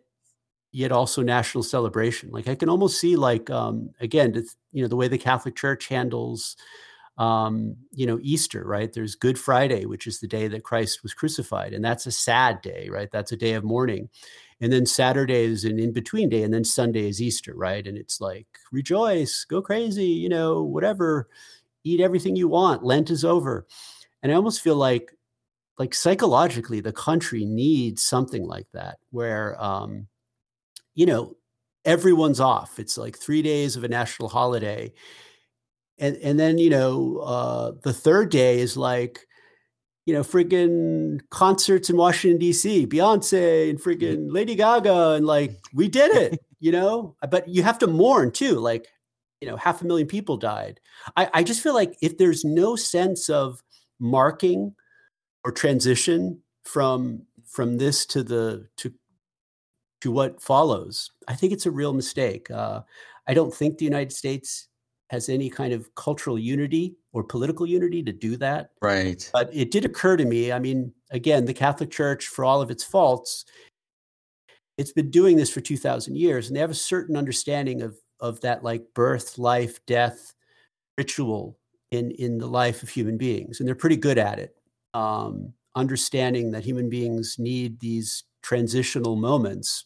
yet also national celebration. Like i can almost see like um again you know the way the catholic church handles um, you know, Easter, right? There's Good Friday, which is the day that Christ was crucified. And that's a sad day, right? That's a day of mourning. And then Saturday is an in between day. And then Sunday is Easter, right? And it's like, rejoice, go crazy, you know, whatever, eat everything you want. Lent is over. And I almost feel like, like psychologically, the country needs something like that where, um, you know, everyone's off. It's like three days of a national holiday and and then you know uh, the third day is like you know friggin' concerts in Washington D.C. Beyonce and friggin' Lady Gaga and like we did it, you know. But you have to mourn too, like you know half a million people died. I, I just feel like if there's no sense of marking or transition from from this to the to to what follows, I think it's a real mistake. Uh, I don't think the United States has any kind of cultural unity or political unity to do that. Right. But it did occur to me. I mean, again, the Catholic Church, for all of its faults, it's been doing this for 2,000 years, and they have a certain understanding of of that like birth, life, death ritual in in the life of human beings, and they're pretty good at it. Um, understanding that human beings need these transitional moments,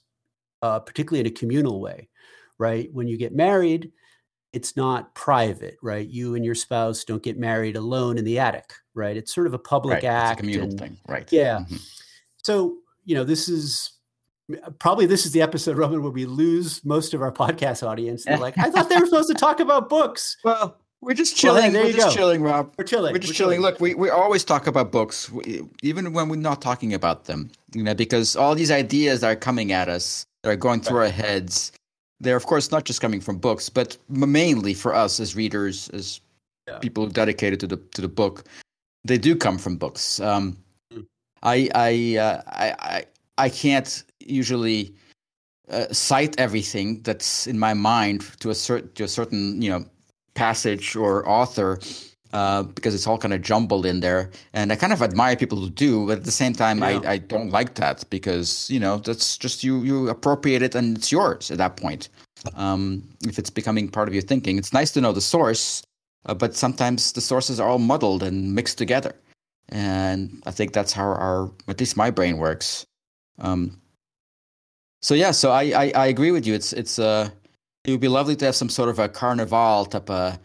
uh, particularly in a communal way, right? When you get married, it's not private, right? You and your spouse don't get married alone in the attic, right? It's sort of a public right. act. It's a communal and, thing, right? Yeah. Mm-hmm. So, you know, this is probably this is the episode, Roman, where we lose most of our podcast audience. They're like, I thought they were supposed to talk about books. Well, we're just chilling. Well, there we're just go. chilling, Rob. We're chilling. We're just we're chilling. chilling. Look, we, we always talk about books, even when we're not talking about them, you know, because all these ideas that are coming at us, that are going through right. our heads, they're of course not just coming from books, but mainly for us as readers, as yeah. people dedicated to the to the book, they do come from books. Um, mm. I I, uh, I I I can't usually uh, cite everything that's in my mind to a certain to a certain you know passage or author uh, because it's all kind of jumbled in there. And I kind of admire people who do, but at the same time, yeah. I, I don't like that because you know that's just you you appropriate it and it's yours at that point. Um, if it's becoming part of your thinking, it's nice to know the source, uh, but sometimes the sources are all muddled and mixed together. And I think that's how our at least my brain works. Um, so yeah, so I, I, I agree with you. It's it's uh it would be lovely to have some sort of a carnival type of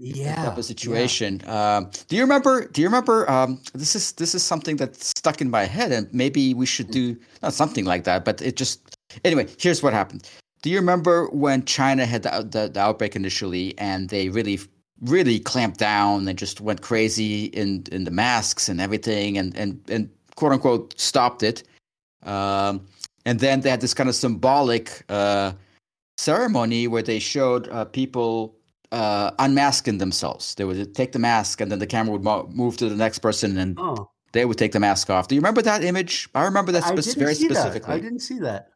yeah type of situation. Yeah. Um, do you remember? Do you remember? Um, this is this is something that's stuck in my head, and maybe we should do not something like that. But it just anyway. Here's what happened. Do you remember when China had the, the, the outbreak initially, and they really really clamped down and just went crazy in in the masks and everything, and and and quote unquote stopped it. Um, and then they had this kind of symbolic uh, ceremony where they showed uh, people uh, unmasking themselves. They would take the mask, and then the camera would mo- move to the next person, and oh. they would take the mask off. Do you remember that image? I remember that spe- very specifically. That. I didn't see that.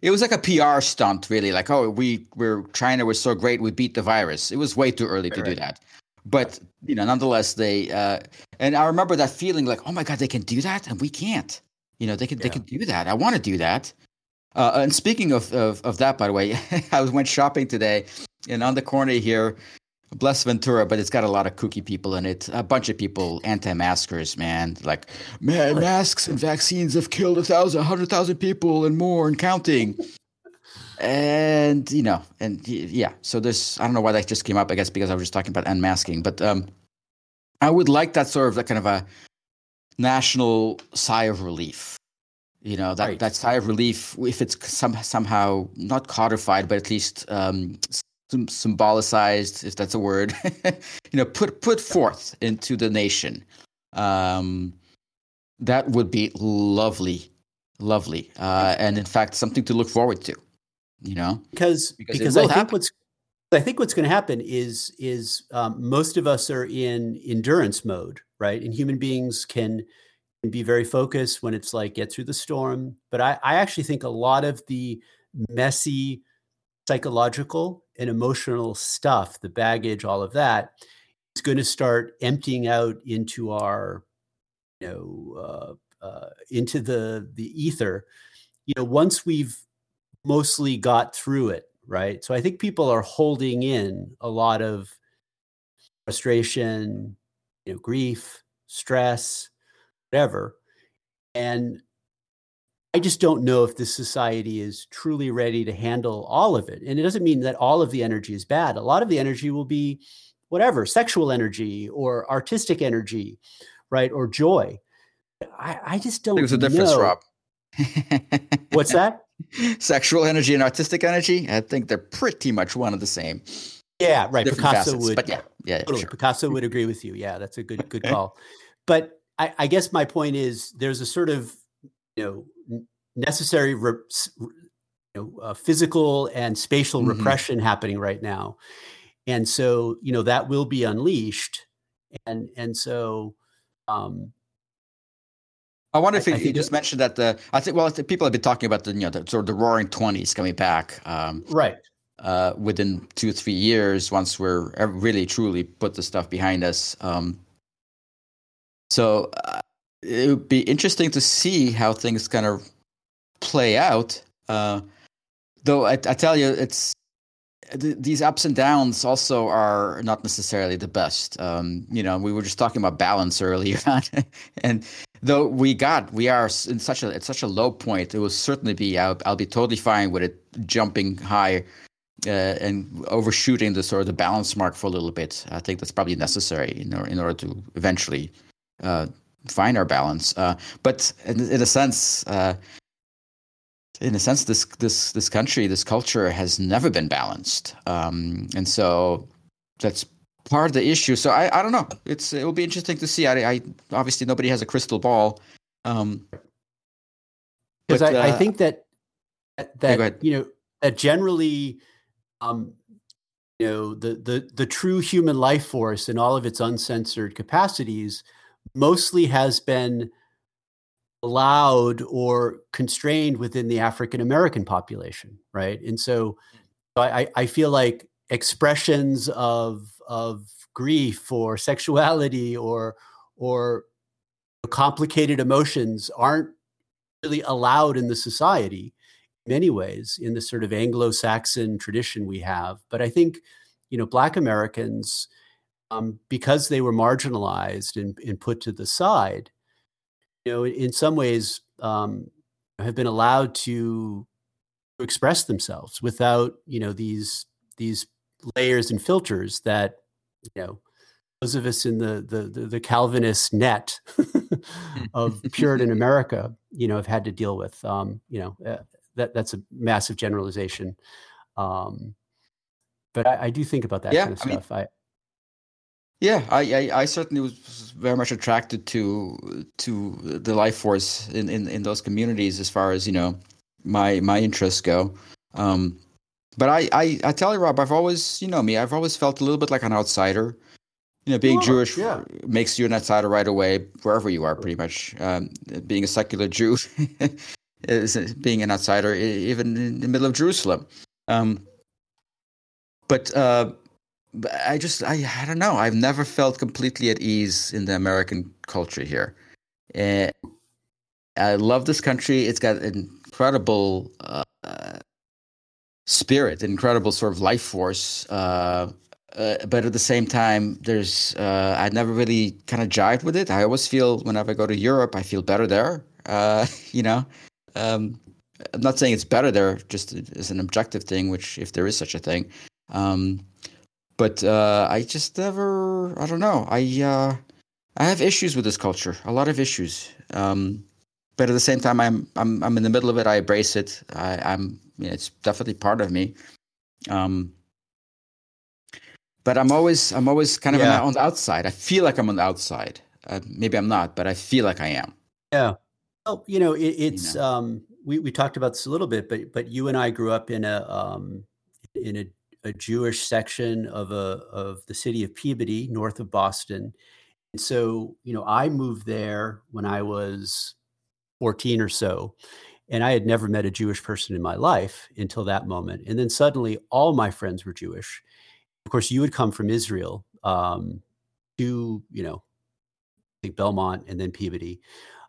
It was like a PR stunt, really. Like, oh, we we're China was so great, we beat the virus. It was way too early to right. do that, but you know, nonetheless, they. Uh, and I remember that feeling, like, oh my god, they can do that, and we can't. You know, they can yeah. they can do that. I want to do that. Uh, and speaking of, of, of that, by the way, I went shopping today, and on the corner here, Bless Ventura, but it's got a lot of kooky people in it. A bunch of people, anti-maskers, man. Like, man, masks and vaccines have killed a thousand, hundred thousand 100,000 people and more and counting. and you know, and yeah. So there's, I don't know why that just came up. I guess because I was just talking about unmasking. But um, I would like that sort of that kind of a national sigh of relief. You know that right. that sigh of relief, if it's some, somehow not codified, but at least um, symbolicized, if that's a word, you know, put put forth into the nation. Um, that would be lovely, lovely, uh, and in fact, something to look forward to. You know, because because, because I happen. think what's I think what's going to happen is is um, most of us are in endurance mode, right? And human beings can, can be very focused when it's like get through the storm. But I, I actually think a lot of the messy psychological and emotional stuff, the baggage, all of that, is going to start emptying out into our, you know, uh, uh, into the the ether. You know, once we've mostly got through it, right? So I think people are holding in a lot of frustration, you know, grief, stress, whatever. And I just don't know if this society is truly ready to handle all of it. And it doesn't mean that all of the energy is bad. A lot of the energy will be whatever, sexual energy or artistic energy, right? Or joy. I, I just don't There's a difference, know. Rob. What's that? Sexual energy and artistic energy. I think they're pretty much one and the same. Yeah, right. Different Picasso facets, would, but yeah, yeah, totally. Sure. Picasso would agree with you. Yeah, that's a good, good call. But I, I, guess my point is, there's a sort of, you know, necessary, re, you know, uh, physical and spatial mm-hmm. repression happening right now, and so you know that will be unleashed, and and so. Um, I wonder if I, you just mentioned that the I think well people have been talking about the you know the, sort of the Roaring Twenties coming back, um, right? uh, within two three years once we're really truly put the stuff behind us. Um, so uh, it would be interesting to see how things kind of play out. Uh, though I, I, tell you, it's th- these ups and downs also are not necessarily the best. Um, you know, we were just talking about balance earlier, and though we got we are in such a at such a low point, it will certainly be. I'll, I'll be totally fine with it jumping high uh, and overshooting the sort of the balance mark for a little bit. I think that's probably necessary in order, in order to eventually uh, find our balance. Uh, but in, in, a sense, uh, in a sense, this this this country, this culture has never been balanced, um, and so that's part of the issue. So I, I don't know. It's it will be interesting to see. I, I obviously nobody has a crystal ball. Um, because I, I, uh, think that that yeah, you know that generally um, you know the the the true human life force in all of its uncensored capacities mostly has been allowed or constrained within the African American population, right? And so I, I feel like expressions of of grief or sexuality or or complicated emotions aren't really allowed in the society in many ways in the sort of anglo-saxon tradition we have but i think you know black americans um, because they were marginalized and, and, put to the side you know in some ways um, have been allowed to express themselves without you know these these layers and filters that you know those of us in the the the, the Calvinist net of Puritan America, you know, have had to deal with. Um, you know, uh, that that's a massive generalization. Um, but I, I, do think about that yeah, kind of stuff. I, mean, I yeah, I, I, I certainly was very much attracted to to the life force in, in, in those communities as far as you know my my interests go. Um, but I, I I tell you, Rob, I've always you know me, I've always felt a little bit like an outsider you know, being Jewish yeah. makes you an outsider right away, wherever you are, pretty much. Um, being a secular Jew is being an outsider, even in the middle of Jerusalem. Um, but uh, I just, I, I don't know. I've never felt completely at ease in the American culture here. Uh, I love this country. It's got incredible uh, spirit, incredible sort of life force. Uh, uh, but at the same time, there's uh, I never really kind of jived with it. I always feel whenever I go to Europe, I feel better there. Uh, you know, um, I'm not saying it's better there, just as an objective thing, which if there is such a thing. Um, but uh, I just never, I don't know. I uh, I have issues with this culture, a lot of issues. Um, but at the same time, I'm I'm I'm in the middle of it. I embrace it. I, am you know, it's definitely part of me. Um, but I'm always I'm always kind of yeah. on the outside. I feel like I'm on the outside. Uh, maybe I'm not, but I feel like I am. Yeah. Well, you know, it, it's you know? um, we we talked about this a little bit, but but you and I grew up in a um, in a, a Jewish section of a of the city of Peabody, north of Boston, and so you know I moved there when I was 14 or so, and I had never met a Jewish person in my life until that moment, and then suddenly all my friends were Jewish of course, you would come from Israel um, to, you know, I think Belmont and then Peabody.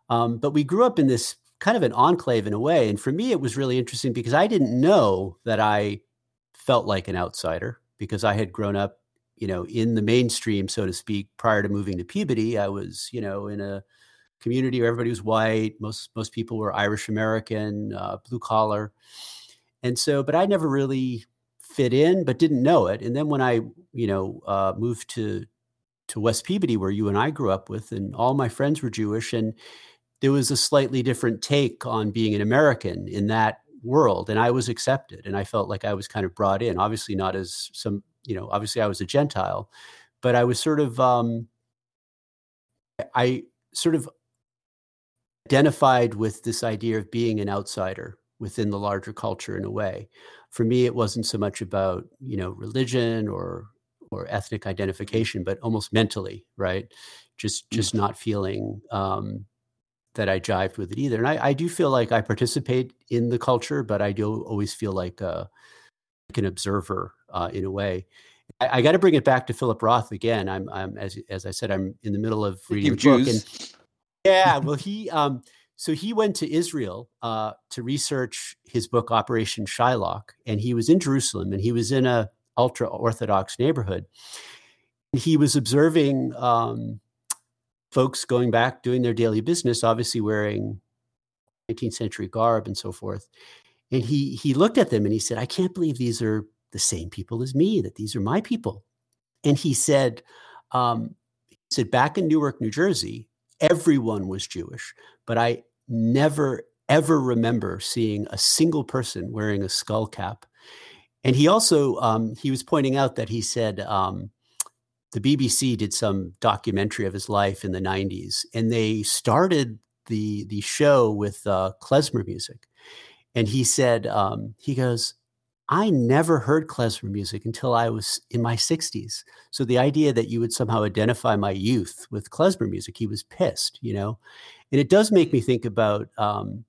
Um, but we grew up in this kind of an enclave in a way. And for me, it was really interesting because I didn't know that I felt like an outsider because I had grown up, you know, in the mainstream, so to speak, prior to moving to Peabody. I was, you know, in a community where everybody was white. Most most people were Irish American, uh, blue collar, and so. But I never really fit in, but didn't know it. And then when I, you know, uh, moved to to West Peabody, where you and I grew up with, and all my friends were Jewish, and there was a slightly different take on being an American in that world, and I was accepted, and I felt like I was kind of brought in. Obviously, not as some, you know, obviously I was a Gentile, but I was sort of, um, I sort of identified with this idea of being an outsider within the larger culture in a way for me it wasn't so much about you know religion or or ethnic identification but almost mentally right just mm. just not feeling um, that i jived with it either. And I, I do feel like i participate in the culture but i do always feel like, uh, like an observer uh, in a way. I, I got to bring it back to philip roth again. I'm, I'm as, as i said i'm in the middle of reading the book and yeah well he um, so he went to Israel uh, to research his book Operation Shylock, and he was in Jerusalem, and he was in a ultra orthodox neighborhood. And he was observing um, folks going back doing their daily business, obviously wearing 19th century garb and so forth. And he he looked at them and he said, "I can't believe these are the same people as me. That these are my people." And he said, um, "He said back in Newark, New Jersey, everyone was Jewish, but I never ever remember seeing a single person wearing a skull cap. And he also um, he was pointing out that he said um, the BBC did some documentary of his life in the '90s, and they started the the show with uh, klezmer music. And he said um, he goes, I never heard klezmer music until I was in my 60s. So the idea that you would somehow identify my youth with klezmer music, he was pissed, you know. and it does make me think about. Um,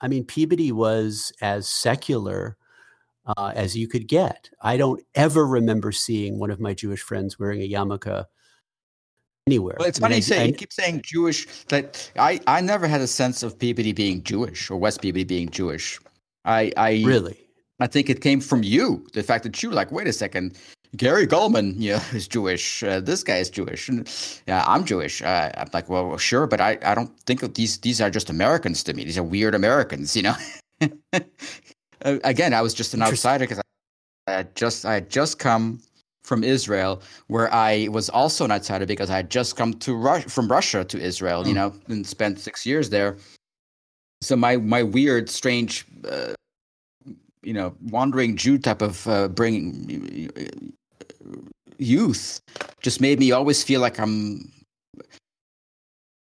I mean, Peabody was as secular uh, as you could get. I don't ever remember seeing one of my Jewish friends wearing a yarmulke anywhere. Well, it's I mean, funny you say I- you keep saying Jewish. That I I never had a sense of Peabody being Jewish or West Peabody being Jewish. I I really. I think it came from you. The fact that you were like, wait a second, Gary Gulman, yeah, is Jewish. Uh, this guy is Jewish. And, yeah, I'm Jewish. Uh, I'm like, well, sure, but I, I don't think of these. These are just Americans to me. These are weird Americans, you know. Uh, Again, I was just an outsider because I, I had just I had just come from Israel, where I was also an outsider because I had just come to Rus- from Russia to Israel, you Mm. know, and spent six years there. So my my weird, strange, uh, you know, wandering Jew type of uh, bringing youth just made me always feel like I'm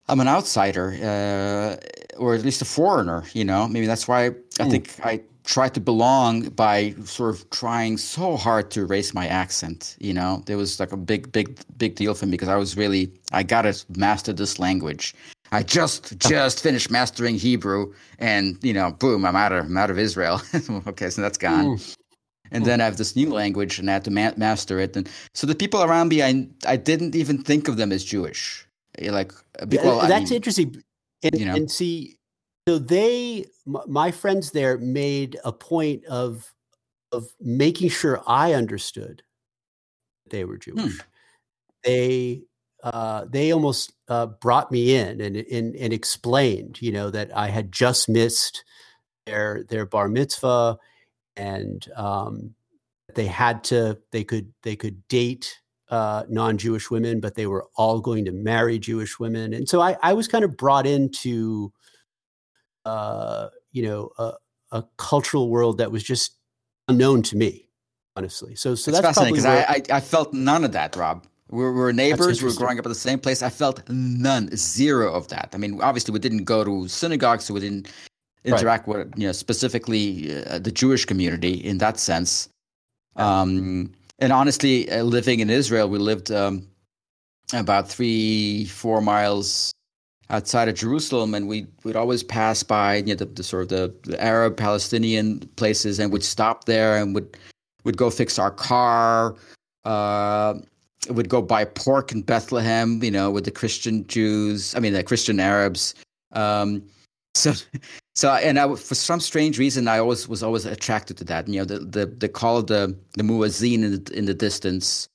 I'm an outsider, uh, or at least a foreigner. You know, maybe that's why I Hmm. think I try to belong by sort of trying so hard to erase my accent. You know, there was like a big, big, big deal for me because I was really I gotta master this language. I just just finished mastering Hebrew, and you know, boom, I'm out of I'm out of Israel. okay, so that's gone. Mm. And then I have this new language, and I had to ma- master it. And so the people around me, I I didn't even think of them as Jewish. Eh, Like, uh, well, I that's mean, interesting. And, you know. and see, so they, my friends there, made a point of of making sure I understood that they were Hmm. Jewish. They uh, they almost uh, brought me in and, and and explained, you know, that I had just missed their their bar mitzvah, and um, they had to they could they could date uh, non-Jewish women, but they were all going to marry Jewish women, and so I, I was kind of brought into, uh, you know, a, a cultural world that was just unknown to me, honestly. So, so it's that's fascinating probably because I, I I felt none of that, Rob. We were, we were neighbors. We were growing up at the same place. I felt none, zero of that. I mean, obviously, we didn't go to synagogues, so we didn't Right. interact with you know specifically uh, the Jewish community in that sense. Um, and honestly, uh, living in Israel, we lived um, about three, four miles outside of Jerusalem, and we would always pass by you know, the, the sort of the, the Arab Palestinian places, and would stop there and would would go fix our car. Uh, would go buy pork in Bethlehem, you know, with the Christian Jews. I mean, the Christian Arabs. Um, so, so, and I, for some strange reason, I always was always attracted to that. You know, the the, the call of the the muezzin in the, in the distance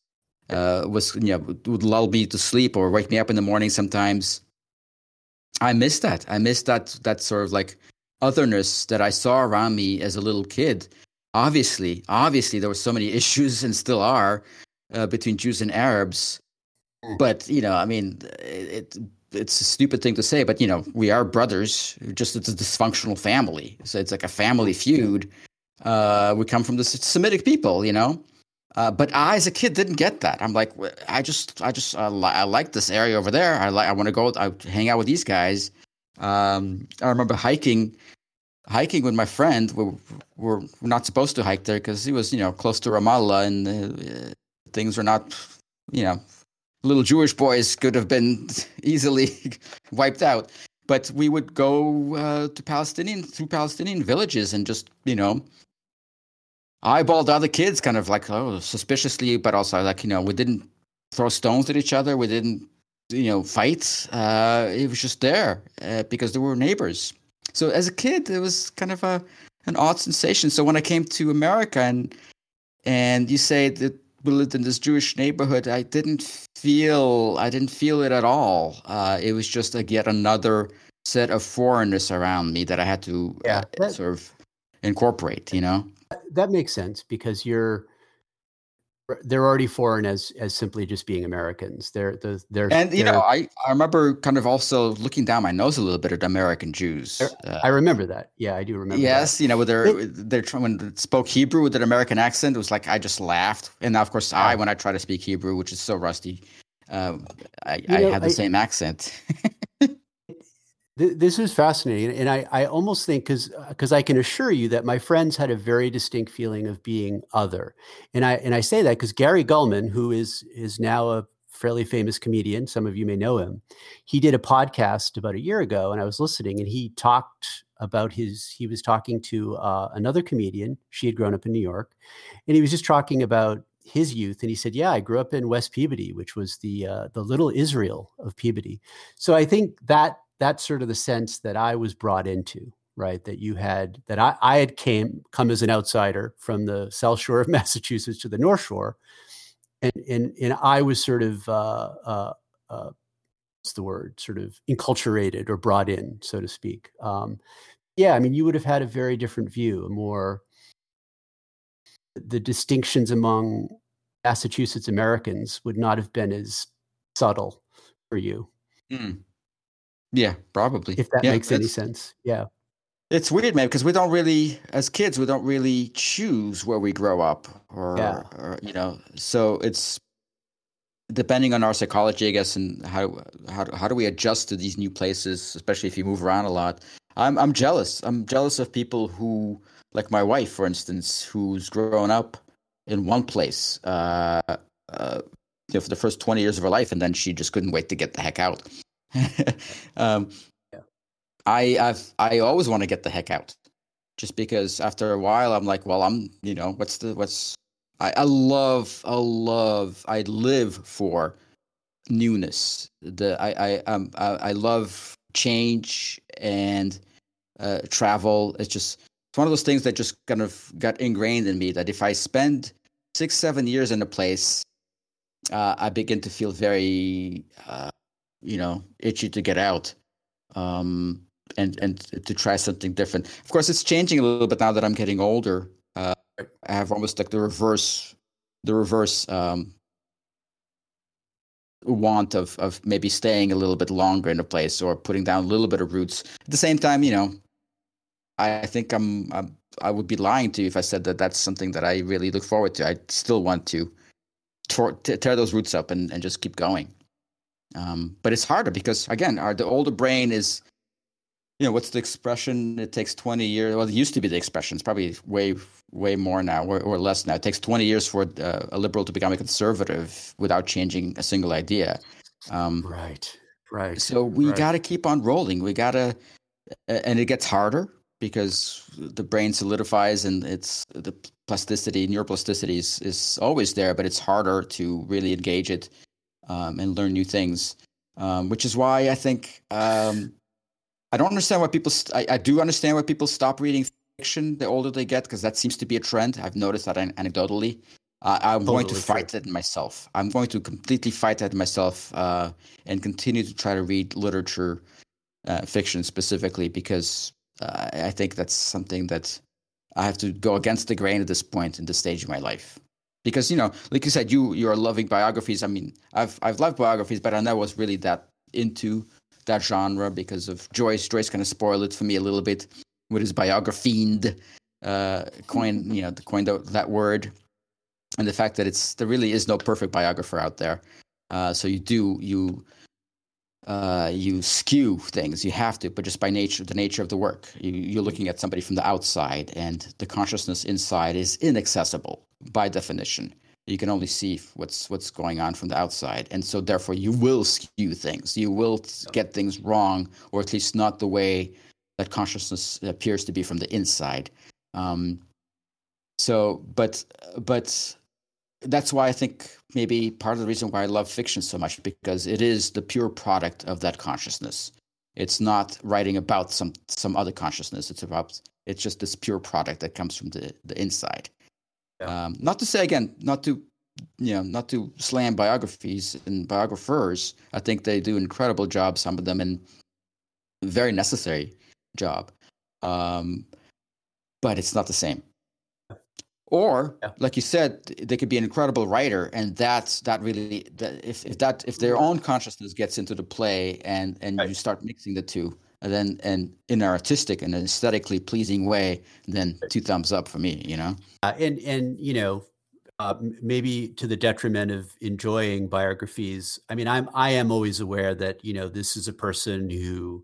uh, was you know would lull me to sleep or wake me up in the morning sometimes. I miss that. I miss that that sort of like otherness that I saw around me as a little kid. Obviously, obviously, there were so many issues and still are uh, between Jews and Arabs. Mm. But you know, I mean, it, it's a stupid thing to say, but you know, we are brothers. Just it's a dysfunctional family, so it's like a family feud. Uh, we come from the Semitic people, you know. Uh, but I, as a kid, didn't get that. I'm like, I just, I just, uh, li- I like this area over there. I like, I want to go, I hang out with these guys. Um, I remember hiking, hiking with my friend. We we're, we're not supposed to hike there because he was, you know, close to Ramallah, and uh, things were not, you know, little Jewish boys could have been easily wiped out. But we would go uh, to Palestinian through Palestinian villages and just, you know, eyeballed other kids, kind of like oh suspiciously, but also like you know we didn't throw stones at each other, we didn't you know fight. Uh, it was just there uh, because they were neighbors. So as a kid, it was kind of a an odd sensation. So when I came to America and and you say that we lived in this Jewish neighborhood, I didn't feel I didn't feel it at all. Uh, it was just like yet another set of foreigners around me that I had to Yeah, uh, sort of incorporate. You know. That makes sense because you're they're already foreign as as simply just being Americans. They're the they're And you they're- know, I, I remember kind of also looking down my nose a little bit at American Jews. Uh, I remember that. Yeah, I do remember. that. yes, you know, with their It- their tr- when they spoke Hebrew with an American accent, it was like I just laughed. And now, of course, I when I try to speak Hebrew, which is so rusty, um, I, I know, have the I- same accent. Th- This is fascinating, and I, I almost think because because I can assure you that my friends had a very distinct feeling of being other, and I and I say that because Gary Gulman, who is is now a fairly famous comedian. Some of you may know him. He did a podcast about a year ago, and I was listening, and he talked about his. He was talking to uh, another comedian. She had grown up in New York, and he was just talking about his youth. And he said, "Yeah, I grew up in West Peabody, which was the uh, the little Israel of Peabody." So I think that that's sort of the sense that I was brought into right? That you had that I, I had came come as an outsider from the south shore of massachusetts to the north shore. And and, and i was sort of uh, uh, uh, what's the word? Sort of enculturated or brought in so to speak. Um, yeah i mean you would have had a very different view a more the distinctions among massachusetts americans would not have been as subtle for you. Mm. Yeah probably if that yeah, makes any sense yeah it's weird, man, because we don't really, as kids, we don't really choose where we grow up, or, yeah. or you know. So it's depending on our psychology, I guess, and how how how do we adjust to these new places, especially if you move around a lot. I'm I'm jealous. I'm jealous of people who, like my wife, for instance, who's grown up in one place, uh, uh, you know, for the first twenty years of her life, and then she just couldn't wait to get the heck out. um, I I've I always want to get the heck out, just because after a while I'm like, well, I'm you know what's the what's I, I love I love I live for newness. The I I um I, I love change and uh, travel. It's just it's one of those things that just kind of got ingrained in me that if I spend six seven years in a place, uh, I begin to feel very uh, you know itchy to get out. Um, and and to try something different. Of course, it's changing a little bit now that I'm getting older. Uh, I have almost like the reverse, the reverse um, want of of maybe staying a little bit longer in a place or putting down a little bit of roots. At the same time, you know, I, think I'm, I'm I would be lying to you if I said that that's something that I really look forward to. I still want to tear, tear those roots up and, and just keep going. Um, but it's harder because again, our the older brain is you know what's the expression? It takes 20 years well it used to be the expression. It's probably way way more now or, or less now. It takes 20 years for uh, a liberal to become a conservative without changing a single idea. Um, right right so we right. got to keep on rolling. We got to and it gets harder because the brain solidifies and it's the plasticity neuroplasticity is, is always there but it's harder to really engage it um, and learn new things um, which is why i think um, I don't understand why people. St- I, I do understand why people stop reading fiction the older they get because that seems to be a trend. I've noticed that anecdotally. Uh, I'm totally going to fight true. that myself. I'm going to completely fight that myself uh, and continue to try to read literature, uh, fiction specifically, because uh, I think that's something that I have to go against the grain at this point in this stage of my life. Because you know, like you said, you you are loving biographies. I mean, I've I've loved biographies, but I never was really that into that genre because of Joyce. Joyce kind of spoiled it for me a little bit with his biography uh, coin, you know, the coin that word, and the fact that it's there really is no perfect biographer out there. Uh, so you do you uh, you skew things. You have to, but just by nature, the nature of the work, you, you're looking at somebody from the outside, and the consciousness inside is inaccessible by definition. You can only see what's what's going on from the outside. And so therefore you will skew things. You will get things wrong or at least not the way that consciousness appears to be from the inside. Um, so but but that's why i think maybe part of the reason why i love fiction so much because it is the pure product of that consciousness it's not writing about some some other consciousness it's about it's just this pure product that comes from the the inside yeah. Um, not to say again, not to you know, not to slam biographies and biographers. I think they do an incredible job. Some of them, and very necessary job. Um, but it's not the same. Or, yeah. like you said, they could be an incredible writer, and that's that really that if, if that if their own consciousness gets into the play, and and right. you start mixing the two, and then and in an artistic and aesthetically pleasing way, then two thumbs up for me. You know, uh, and and you know, uh, maybe to the detriment of enjoying biographies. I mean, I'm I am always aware that you know this is a person who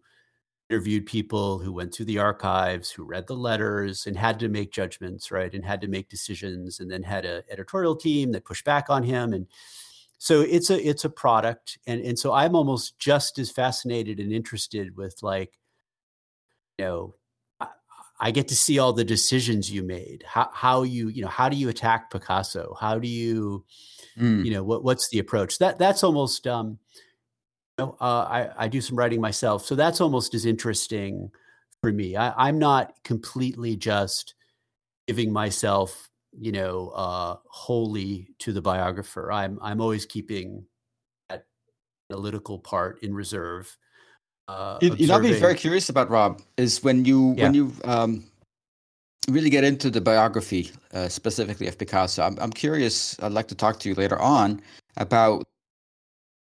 interviewed people who went through the archives, who read the letters, and had to make judgments, right, and had to make decisions, and then had an editorial team that pushed back on him and so it's a it's a product and and so i'm almost just as fascinated and interested with like you know I, I get to see all the decisions you made how how you you know how do you attack picasso how do you mm. you know what what's the approach that that's almost um know, uh, I, I do some writing myself so that's almost as interesting for me I, i'm not completely just giving myself you know, uh, wholly to the biographer. I'm I'm always keeping that analytical part in reserve. Uh, you, know, be very curious about Rob is when you yeah. when you um, really get into the biography uh, specifically of Picasso. I'm I'm curious. I'd like to talk to you later on about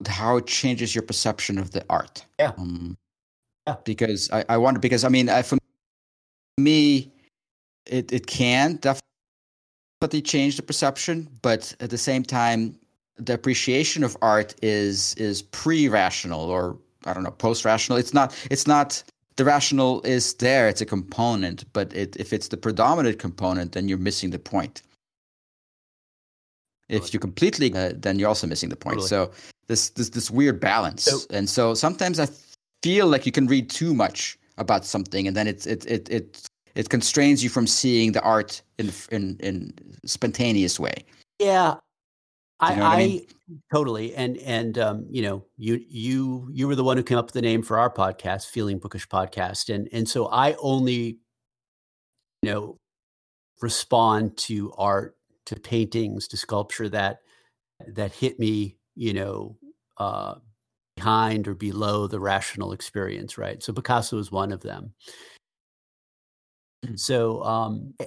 how it changes your perception of the art. Yeah. Um, yeah. Because I, I wonder because I mean I, for me it it can definitely change the perception, but at the same time, the appreciation of art is is pre-rational or I don't know post-rational. It's not. It's not. The rational is there. It's a component, but it, if it's the predominant component, then you're missing the point. If you completely, uh, then you're also missing the point. Totally. So this this this weird balance, so, and so sometimes I feel like you can read too much about something, and then it's it it it it constrains you from seeing the art in in in spontaneous way. Yeah, I, you know I, mean? totally and and um, you know you you you were the one who came up with the name for our podcast, Feeling Bookish Podcast, and and so I only you know respond to art, to paintings, to sculpture that that hit me, you know, uh, behind or below the rational experience, right? So Picasso is one of them. Mm. So um, eh,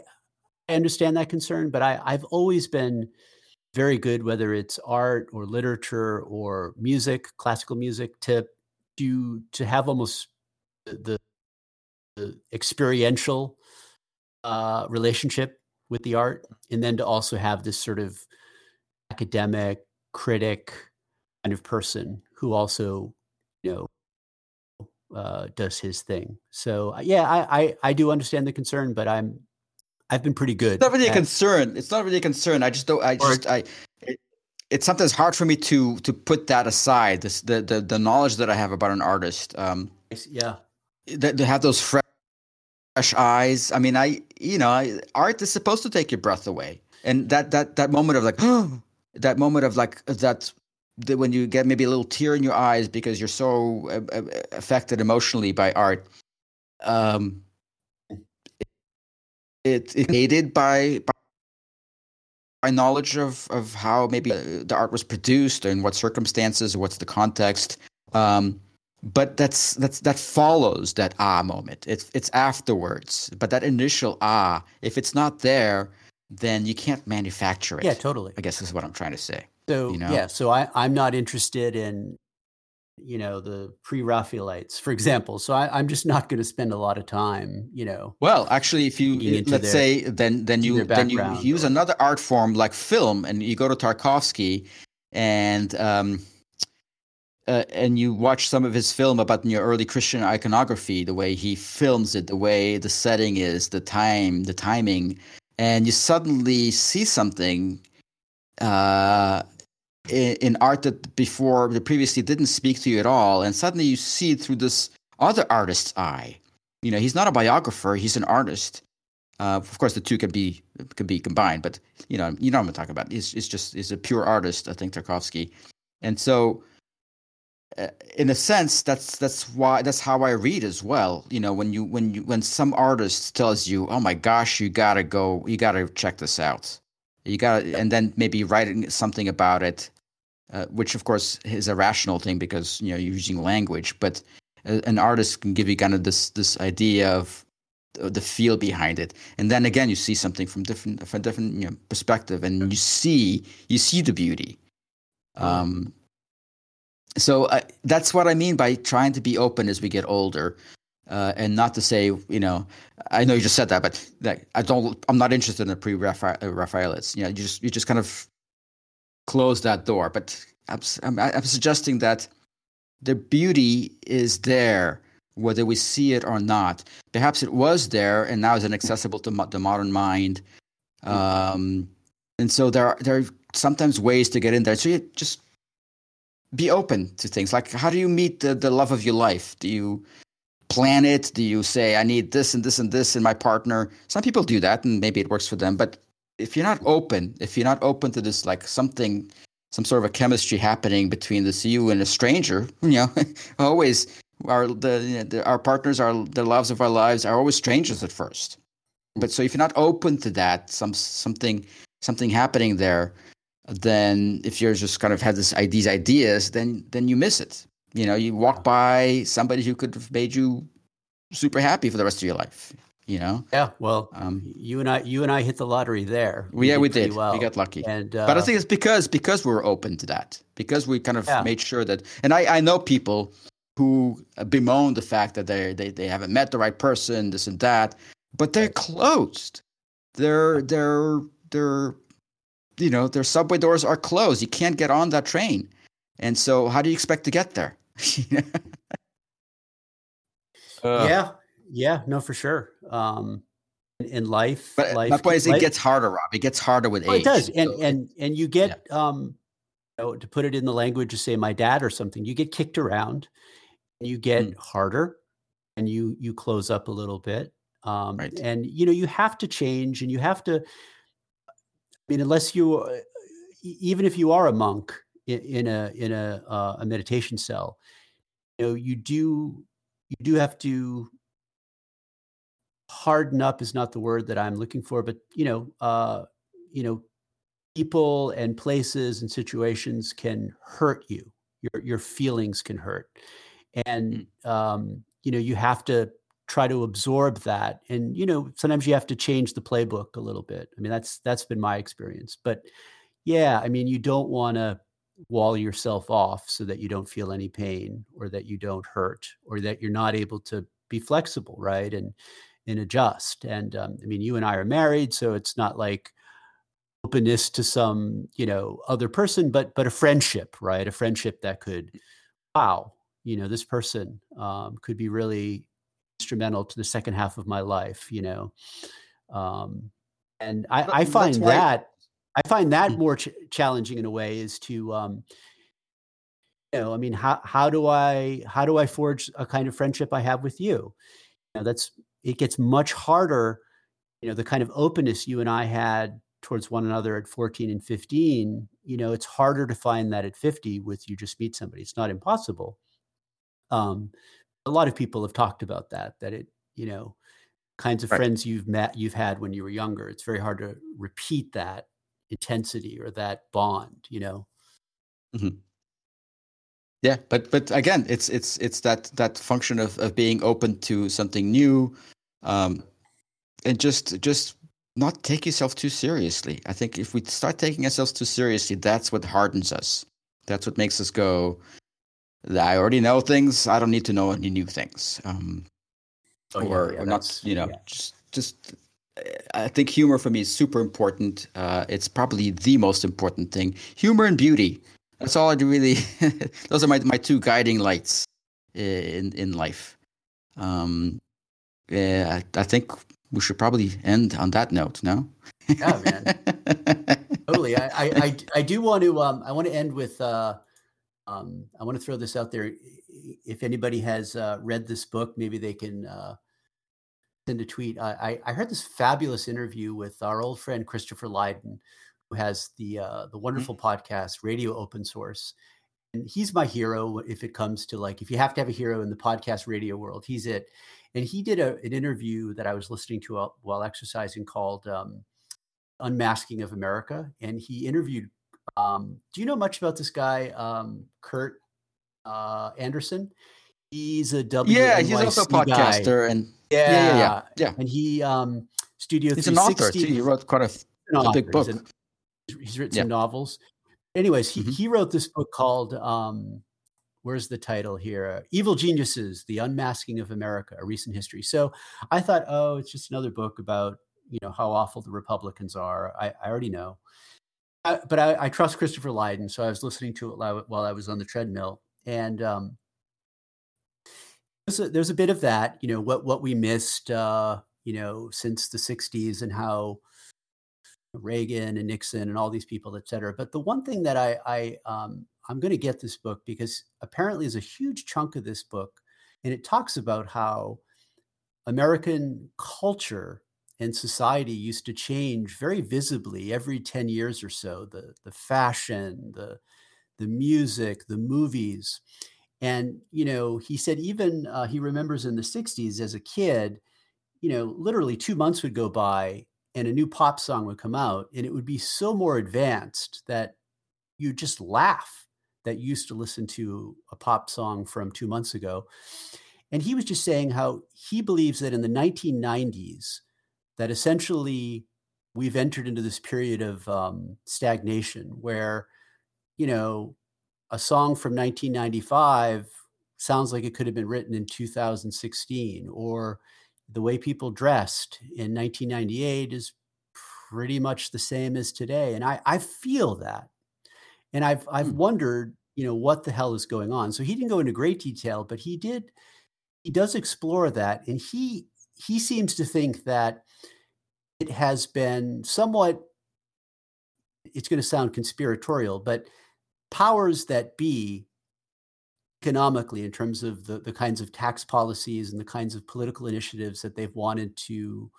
I understand that concern, but I, I've always been very good, whether it's art or literature or music, classical music, to to to have almost the, the experiential uh, relationship with the art, and then to also have this sort of academic critic kind of person who also you know uh, does his thing. So uh, yeah, I, I, I do understand the concern, but I'm I've been pretty good. It's not really at, a concern. It's not really a concern. I just don't. I just I. It, it's sometimes hard for me to to put that aside. This the the, the knowledge that I have about an artist. Um, yeah. That to have those fresh, fresh eyes. I mean, I you know, art is supposed to take your breath away, and that that that moment of like, that moment of like that when you get maybe a little tear in your eyes because you're so uh, uh, affected emotionally by art um it, it aided by, by knowledge of of how maybe uh, the art was produced and what circumstances what's the context um but that's that's that follows that ah moment it's it's afterwards but that initial ah if it's not there then you can't manufacture it yeah totally i guess is what i'm trying to say so you know? yeah, so I, I'm not interested in you know the pre-Raphaelites, for example. So I, am just not going to spend a lot of time, you know. Well, actually, if you let's their, say then then you then you use or, another art form like film, and you go to Tarkovsky, and um, uh, and you watch some of his film about your early Christian iconography, the way he films it, the way the setting is, the time, the timing, and you suddenly see something uh, in, in art that before that previously didn't speak to you at all, and suddenly you see it through this other artist's eye. You know, he's not a biographer; he's an artist. Uh, of course, the two can be can be combined, but you know, you know I'm talking about. He's, he's just he's a pure artist. I think Tarkovsky, and so in a sense, that's that's why that's how I read as well. You know, when you when you when some artist tells you, "Oh my gosh, you gotta go, you gotta check this out," you gotta and then maybe writing something about it uh, which of course is a rational thing because you know you're using language but an artist can give you kind of this this idea of the feel behind it. And then again you see something from different from different you know, perspective and you see you see the beauty. Um, so uh, that's what i mean by trying to be open as we get older uh, and not to say, you know, I know you just said that, but that I don't, I'm not interested in the pre-Raphaelites. You know, you just you just kind of close that door. But I'm, I'm, I'm suggesting that the beauty is there, whether we see it or not. Perhaps it was there, and now is inaccessible to mo- the modern mind. Um, and so there are there are sometimes ways to get in there. So you just be open to things. Like, how do you meet the, the love of your life? Do you plan it? Do you say, I need this and this and this in my partner? Some people do that and maybe it works for them. But if you're not open, if you're not open to this, like something, some sort of a chemistry happening between this you and a stranger, you know, always our the, you know, the, our partners are the loves of our lives are always strangers at first. But so if you're not open to that, some something something happening there, then if you're just kind of had this these ideas, then then you miss it. You know, you walk by somebody who could have made you super happy for the rest of your life. You know. Yeah. Well, um, you and I, you and I hit the lottery there. We yeah, did we did. Well. We got lucky. And uh, but I think it's because because we were open to that. Because we kind of yeah. made sure that. And I I know people who bemoan the fact that they they they haven't met the right person, this and that, but they're closed. They're they're they're you know, their subway doors are closed. You can't get on that train. And so, how do you expect to get there? uh, yeah, yeah, no, for sure. Um, in life, but life, my point is, it gets harder, Rob. It gets harder with oh, age. It does, and so, and and you get, yeah. um, you know, to put it in the language of say my dad or something, you get kicked around, and you get mm. harder, and you you close up a little bit, um, right. and you know you have to change, and you have to I mean, unless you, uh, even if you are a monk in, in a in a, uh, a meditation cell, you know, you do you do have to harden up is not the word that I'm looking for, but you know, uh, you know, people and places and situations can hurt you. Your your feelings can hurt, and mm. um, you know, you have to try to absorb that. And you know sometimes you have to change the playbook a little bit. I mean that's that's been my experience. But yeah i mean you don't want to wall yourself off so that you don't feel any pain or that you don't hurt or that you're not able to be flexible right and and adjust. And um, i mean you and i are married so it's not like openness to some you know other person but but a friendship right? A friendship that could wow you know this person um, could be really instrumental to the second half of my life, you know. Um, and I, I find that I find that mm. more ch- challenging in a way is to, um, you know, I mean, how how do I how do I forge a kind of friendship I have with you? You know, that's it gets much harder. You know, the kind of openness you and I had towards one another at 14 and 15 you know it's harder to find that at 50 with you just meet somebody it's not impossible um, a lot of people have talked about that that it you know kinds of right. friends you've met you've had when you were younger it's very hard to repeat that intensity or that bond you know mm-hmm. yeah but but again it's it's it's that that function of of being open to something new um and just just not take yourself too seriously i think if we start taking ourselves too seriously that's what hardens us that's what makes us go I already know things. I don't need to know any new things. Um, oh, or, yeah, or not, you know, yeah. just just. I think humor for me is super important. Uh, it's probably the most important thing. Humor and beauty. That's all I really. those are my my two guiding lights in in life. Um, yeah, I, I think we should probably end on that note. No. yeah, man. totally. I, I, I do want to um I want to end with uh um, I want to throw this out there. If anybody has uh, read this book, maybe they can uh, send a tweet. I, I, heard this fabulous interview with our old friend Christopher Lydon, who has the uh, the mm-hmm. wonderful mm-hmm. podcast Radio Open Source, and he's my hero. If it comes to like, if you have to have a hero in the podcast radio world, he's it. And he did a, an interview that I was listening to while exercising called um, "Unmaking of America," and he interviewed um, do you know much about this guy, um, Kurt uh, Andersen? He's a W. Yeah, he's also a podcaster guy. and yeah, yeah, yeah, yeah, yeah. And he um, Studio. He's an author too. He wrote quite a, a big book. He's, an, he's written yeah. some novels. Anyways, he, mm-hmm. he wrote this book called um, where's the title here? Evil Geniuses: The Unmaking of America: A Recent History. So I thought, oh, it's just another book about you know how awful the Republicans are. I, I already know but I, I, trust Christopher Lydon, so I was listening to it while I was on the treadmill, and um, there's, a, there's a bit of that, you know, what what we missed, uh, you know, since the '60s and how Reagan and Nixon and all these people, et cetera. But the one thing that I I um, I'm going to get this book because apparently there's a huge chunk of this book, and it talks about how American culture and society used to change very visibly every 10 years or so the, the fashion, the, the music, the movies. And, you know, he said even uh, he remembers in the 60s as a kid, you know, literally two months would go by and a new pop song would come out and it would be so more advanced that you just laugh that you used to listen to a pop song from two months ago. And he was just saying how he believes that in the 1990s, that essentially we've entered into this period of um, stagnation where, you know, a song from 1995 sounds like it could have been written in 2016 or the way people dressed in 1998 is pretty much the same as today. And i, I feel that. And i've i've hmm. wondered you know what the hell is going on. So he didn't go into great detail but he did he does explore that and he he seems to think that it has been somewhat it's going to sound conspiratorial but powers that be economically in terms of the, the kinds of tax policies and the kinds of political initiatives that they've wanted to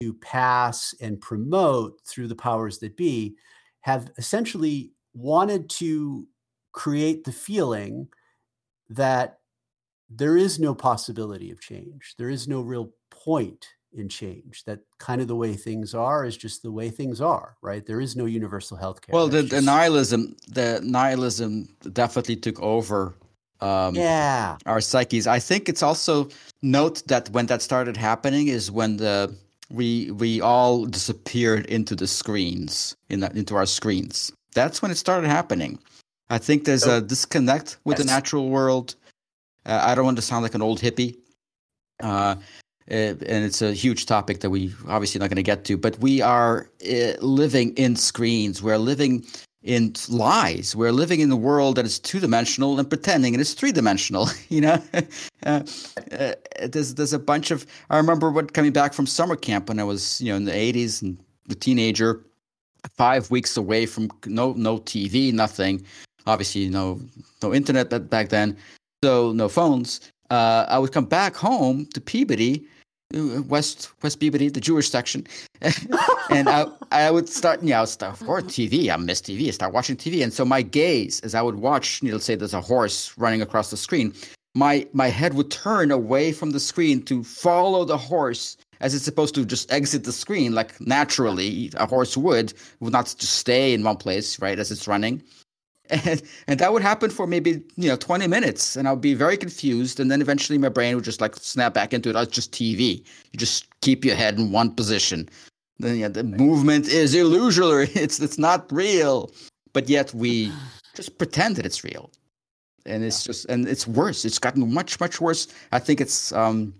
to pass and promote through the powers that be have essentially wanted to create the feeling that there is no possibility of change. There is no real point in change. That kind of the way things are is just the way things are right? There is no universal health care well the, the nihilism the nihilism definitely took over um, yeah. our psyches. I think it's also note that when that started happening is when the we we all disappeared into the screens in the, into our screens. That's when it started happening. I think there's so, a disconnect with yes. the natural world uh, i don't want to sound like an old hippie uh, uh, and it's a huge topic that we obviously not going to get to but we are uh, living in screens we're living in lies. We're living in a world that is two dimensional and pretending it is three dimensional. You know, uh, uh, there's there's a bunch of. I remember what coming back from summer camp when I was you know in the 80s and the teenager, five weeks away from no no TV, nothing. Obviously, no no internet back then, so no phones. Uh, I would come back home to Peabody West West Peabody, the Jewish section, and I, I would start, I would start for TV. I miss TV. I start watching TV, and so my gaze, as I would watch, you know, let's say there's a horse running across the screen, my my head would turn away from the screen to follow the horse as it's supposed to just exit the screen like naturally a horse would, would not just stay in one place, right, as it's running and and that would happen for maybe you know 20 minutes and i'll be very confused and then eventually my brain would just like snap back into it. Oh, it's just tv you just keep your head in one position. Then yeah the movement is illusory. It's it's not real. But yet we just pretend that it's real. And it's just and it's worse. It's gotten much much worse. I think it's um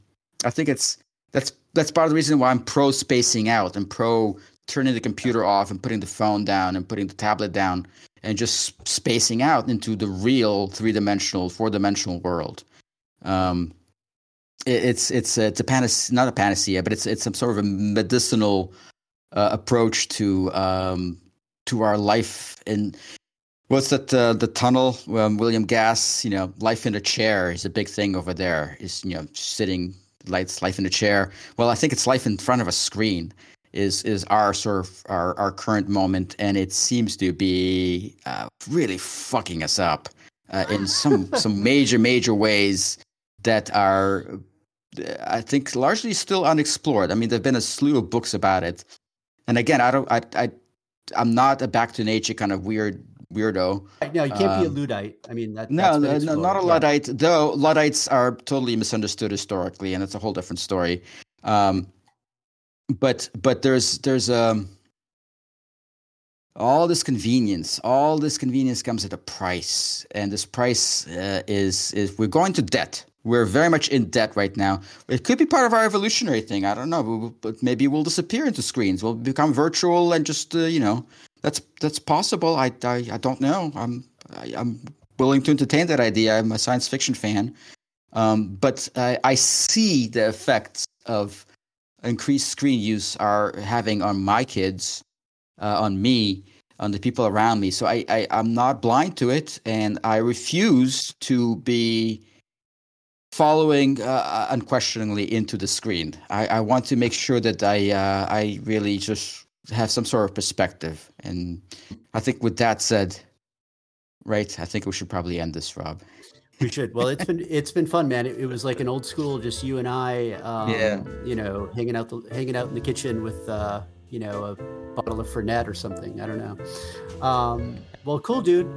i think it's that's that's part of the reason why i'm pro spacing out and pro turning the computer off and putting the phone down and putting the tablet down and just spacing out into the real three dimensional, four dimensional world. Um, it, it's it's it's a panacea, not a panacea, but it's it's some sort of a medicinal uh, approach to um, to our life in what's that uh, the tunnel um, William Gass you know life in a chair is a big thing over there is you know sitting lights life in a chair well i think it's life in front of a screen is is our sort of our, our current moment, and it seems to be uh, really fucking us up uh, in some some major major ways that are, I think, largely still unexplored. I mean, there've been a slew of books about it, and again, I don't, I, I, I'm not a back to nature kind of weird weirdo. No, you can't um, be a um, Luddite. I mean, that, no, no, no, not a Luddite. Though Luddites are totally misunderstood historically, and it's a whole different story. Um, but but there's there's um all this convenience all this convenience comes at a price. And this price uh, is is we're going to debt. We're very much in debt right now. It could be part of our evolutionary thing. I don't know. But maybe we'll disappear into screens. We'll become virtual and just uh, you know that's that's possible. I i, I don't know. I'm I, am i am willing to entertain that idea. I'm a science fiction fan. Um, but I, I see the effects of increased screen use are having on my kids, uh, on me, on the people around me. So I, I I'm not blind to it, and I refuse to be following uh, unquestioningly into the screen. I, I want to make sure that I uh, I really just have some sort of perspective. And I think with that said, right, I think we should probably end this, Rob. We should. Well, it's been it's been fun, man. It, it was like an old school, just you and I. Um, yeah. You know, hanging out the hanging out in the kitchen with uh, you know a bottle of Fernet or something. I don't know. Um, well, cool, dude.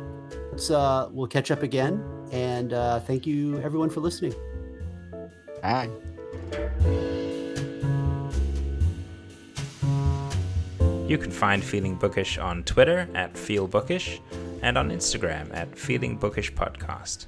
Let's uh, we'll catch up again, and uh, thank you everyone for listening. Bye. You can find Feeling Bookish on Twitter at Feel Bookish and on Instagram at Feeling Bookish Podcast.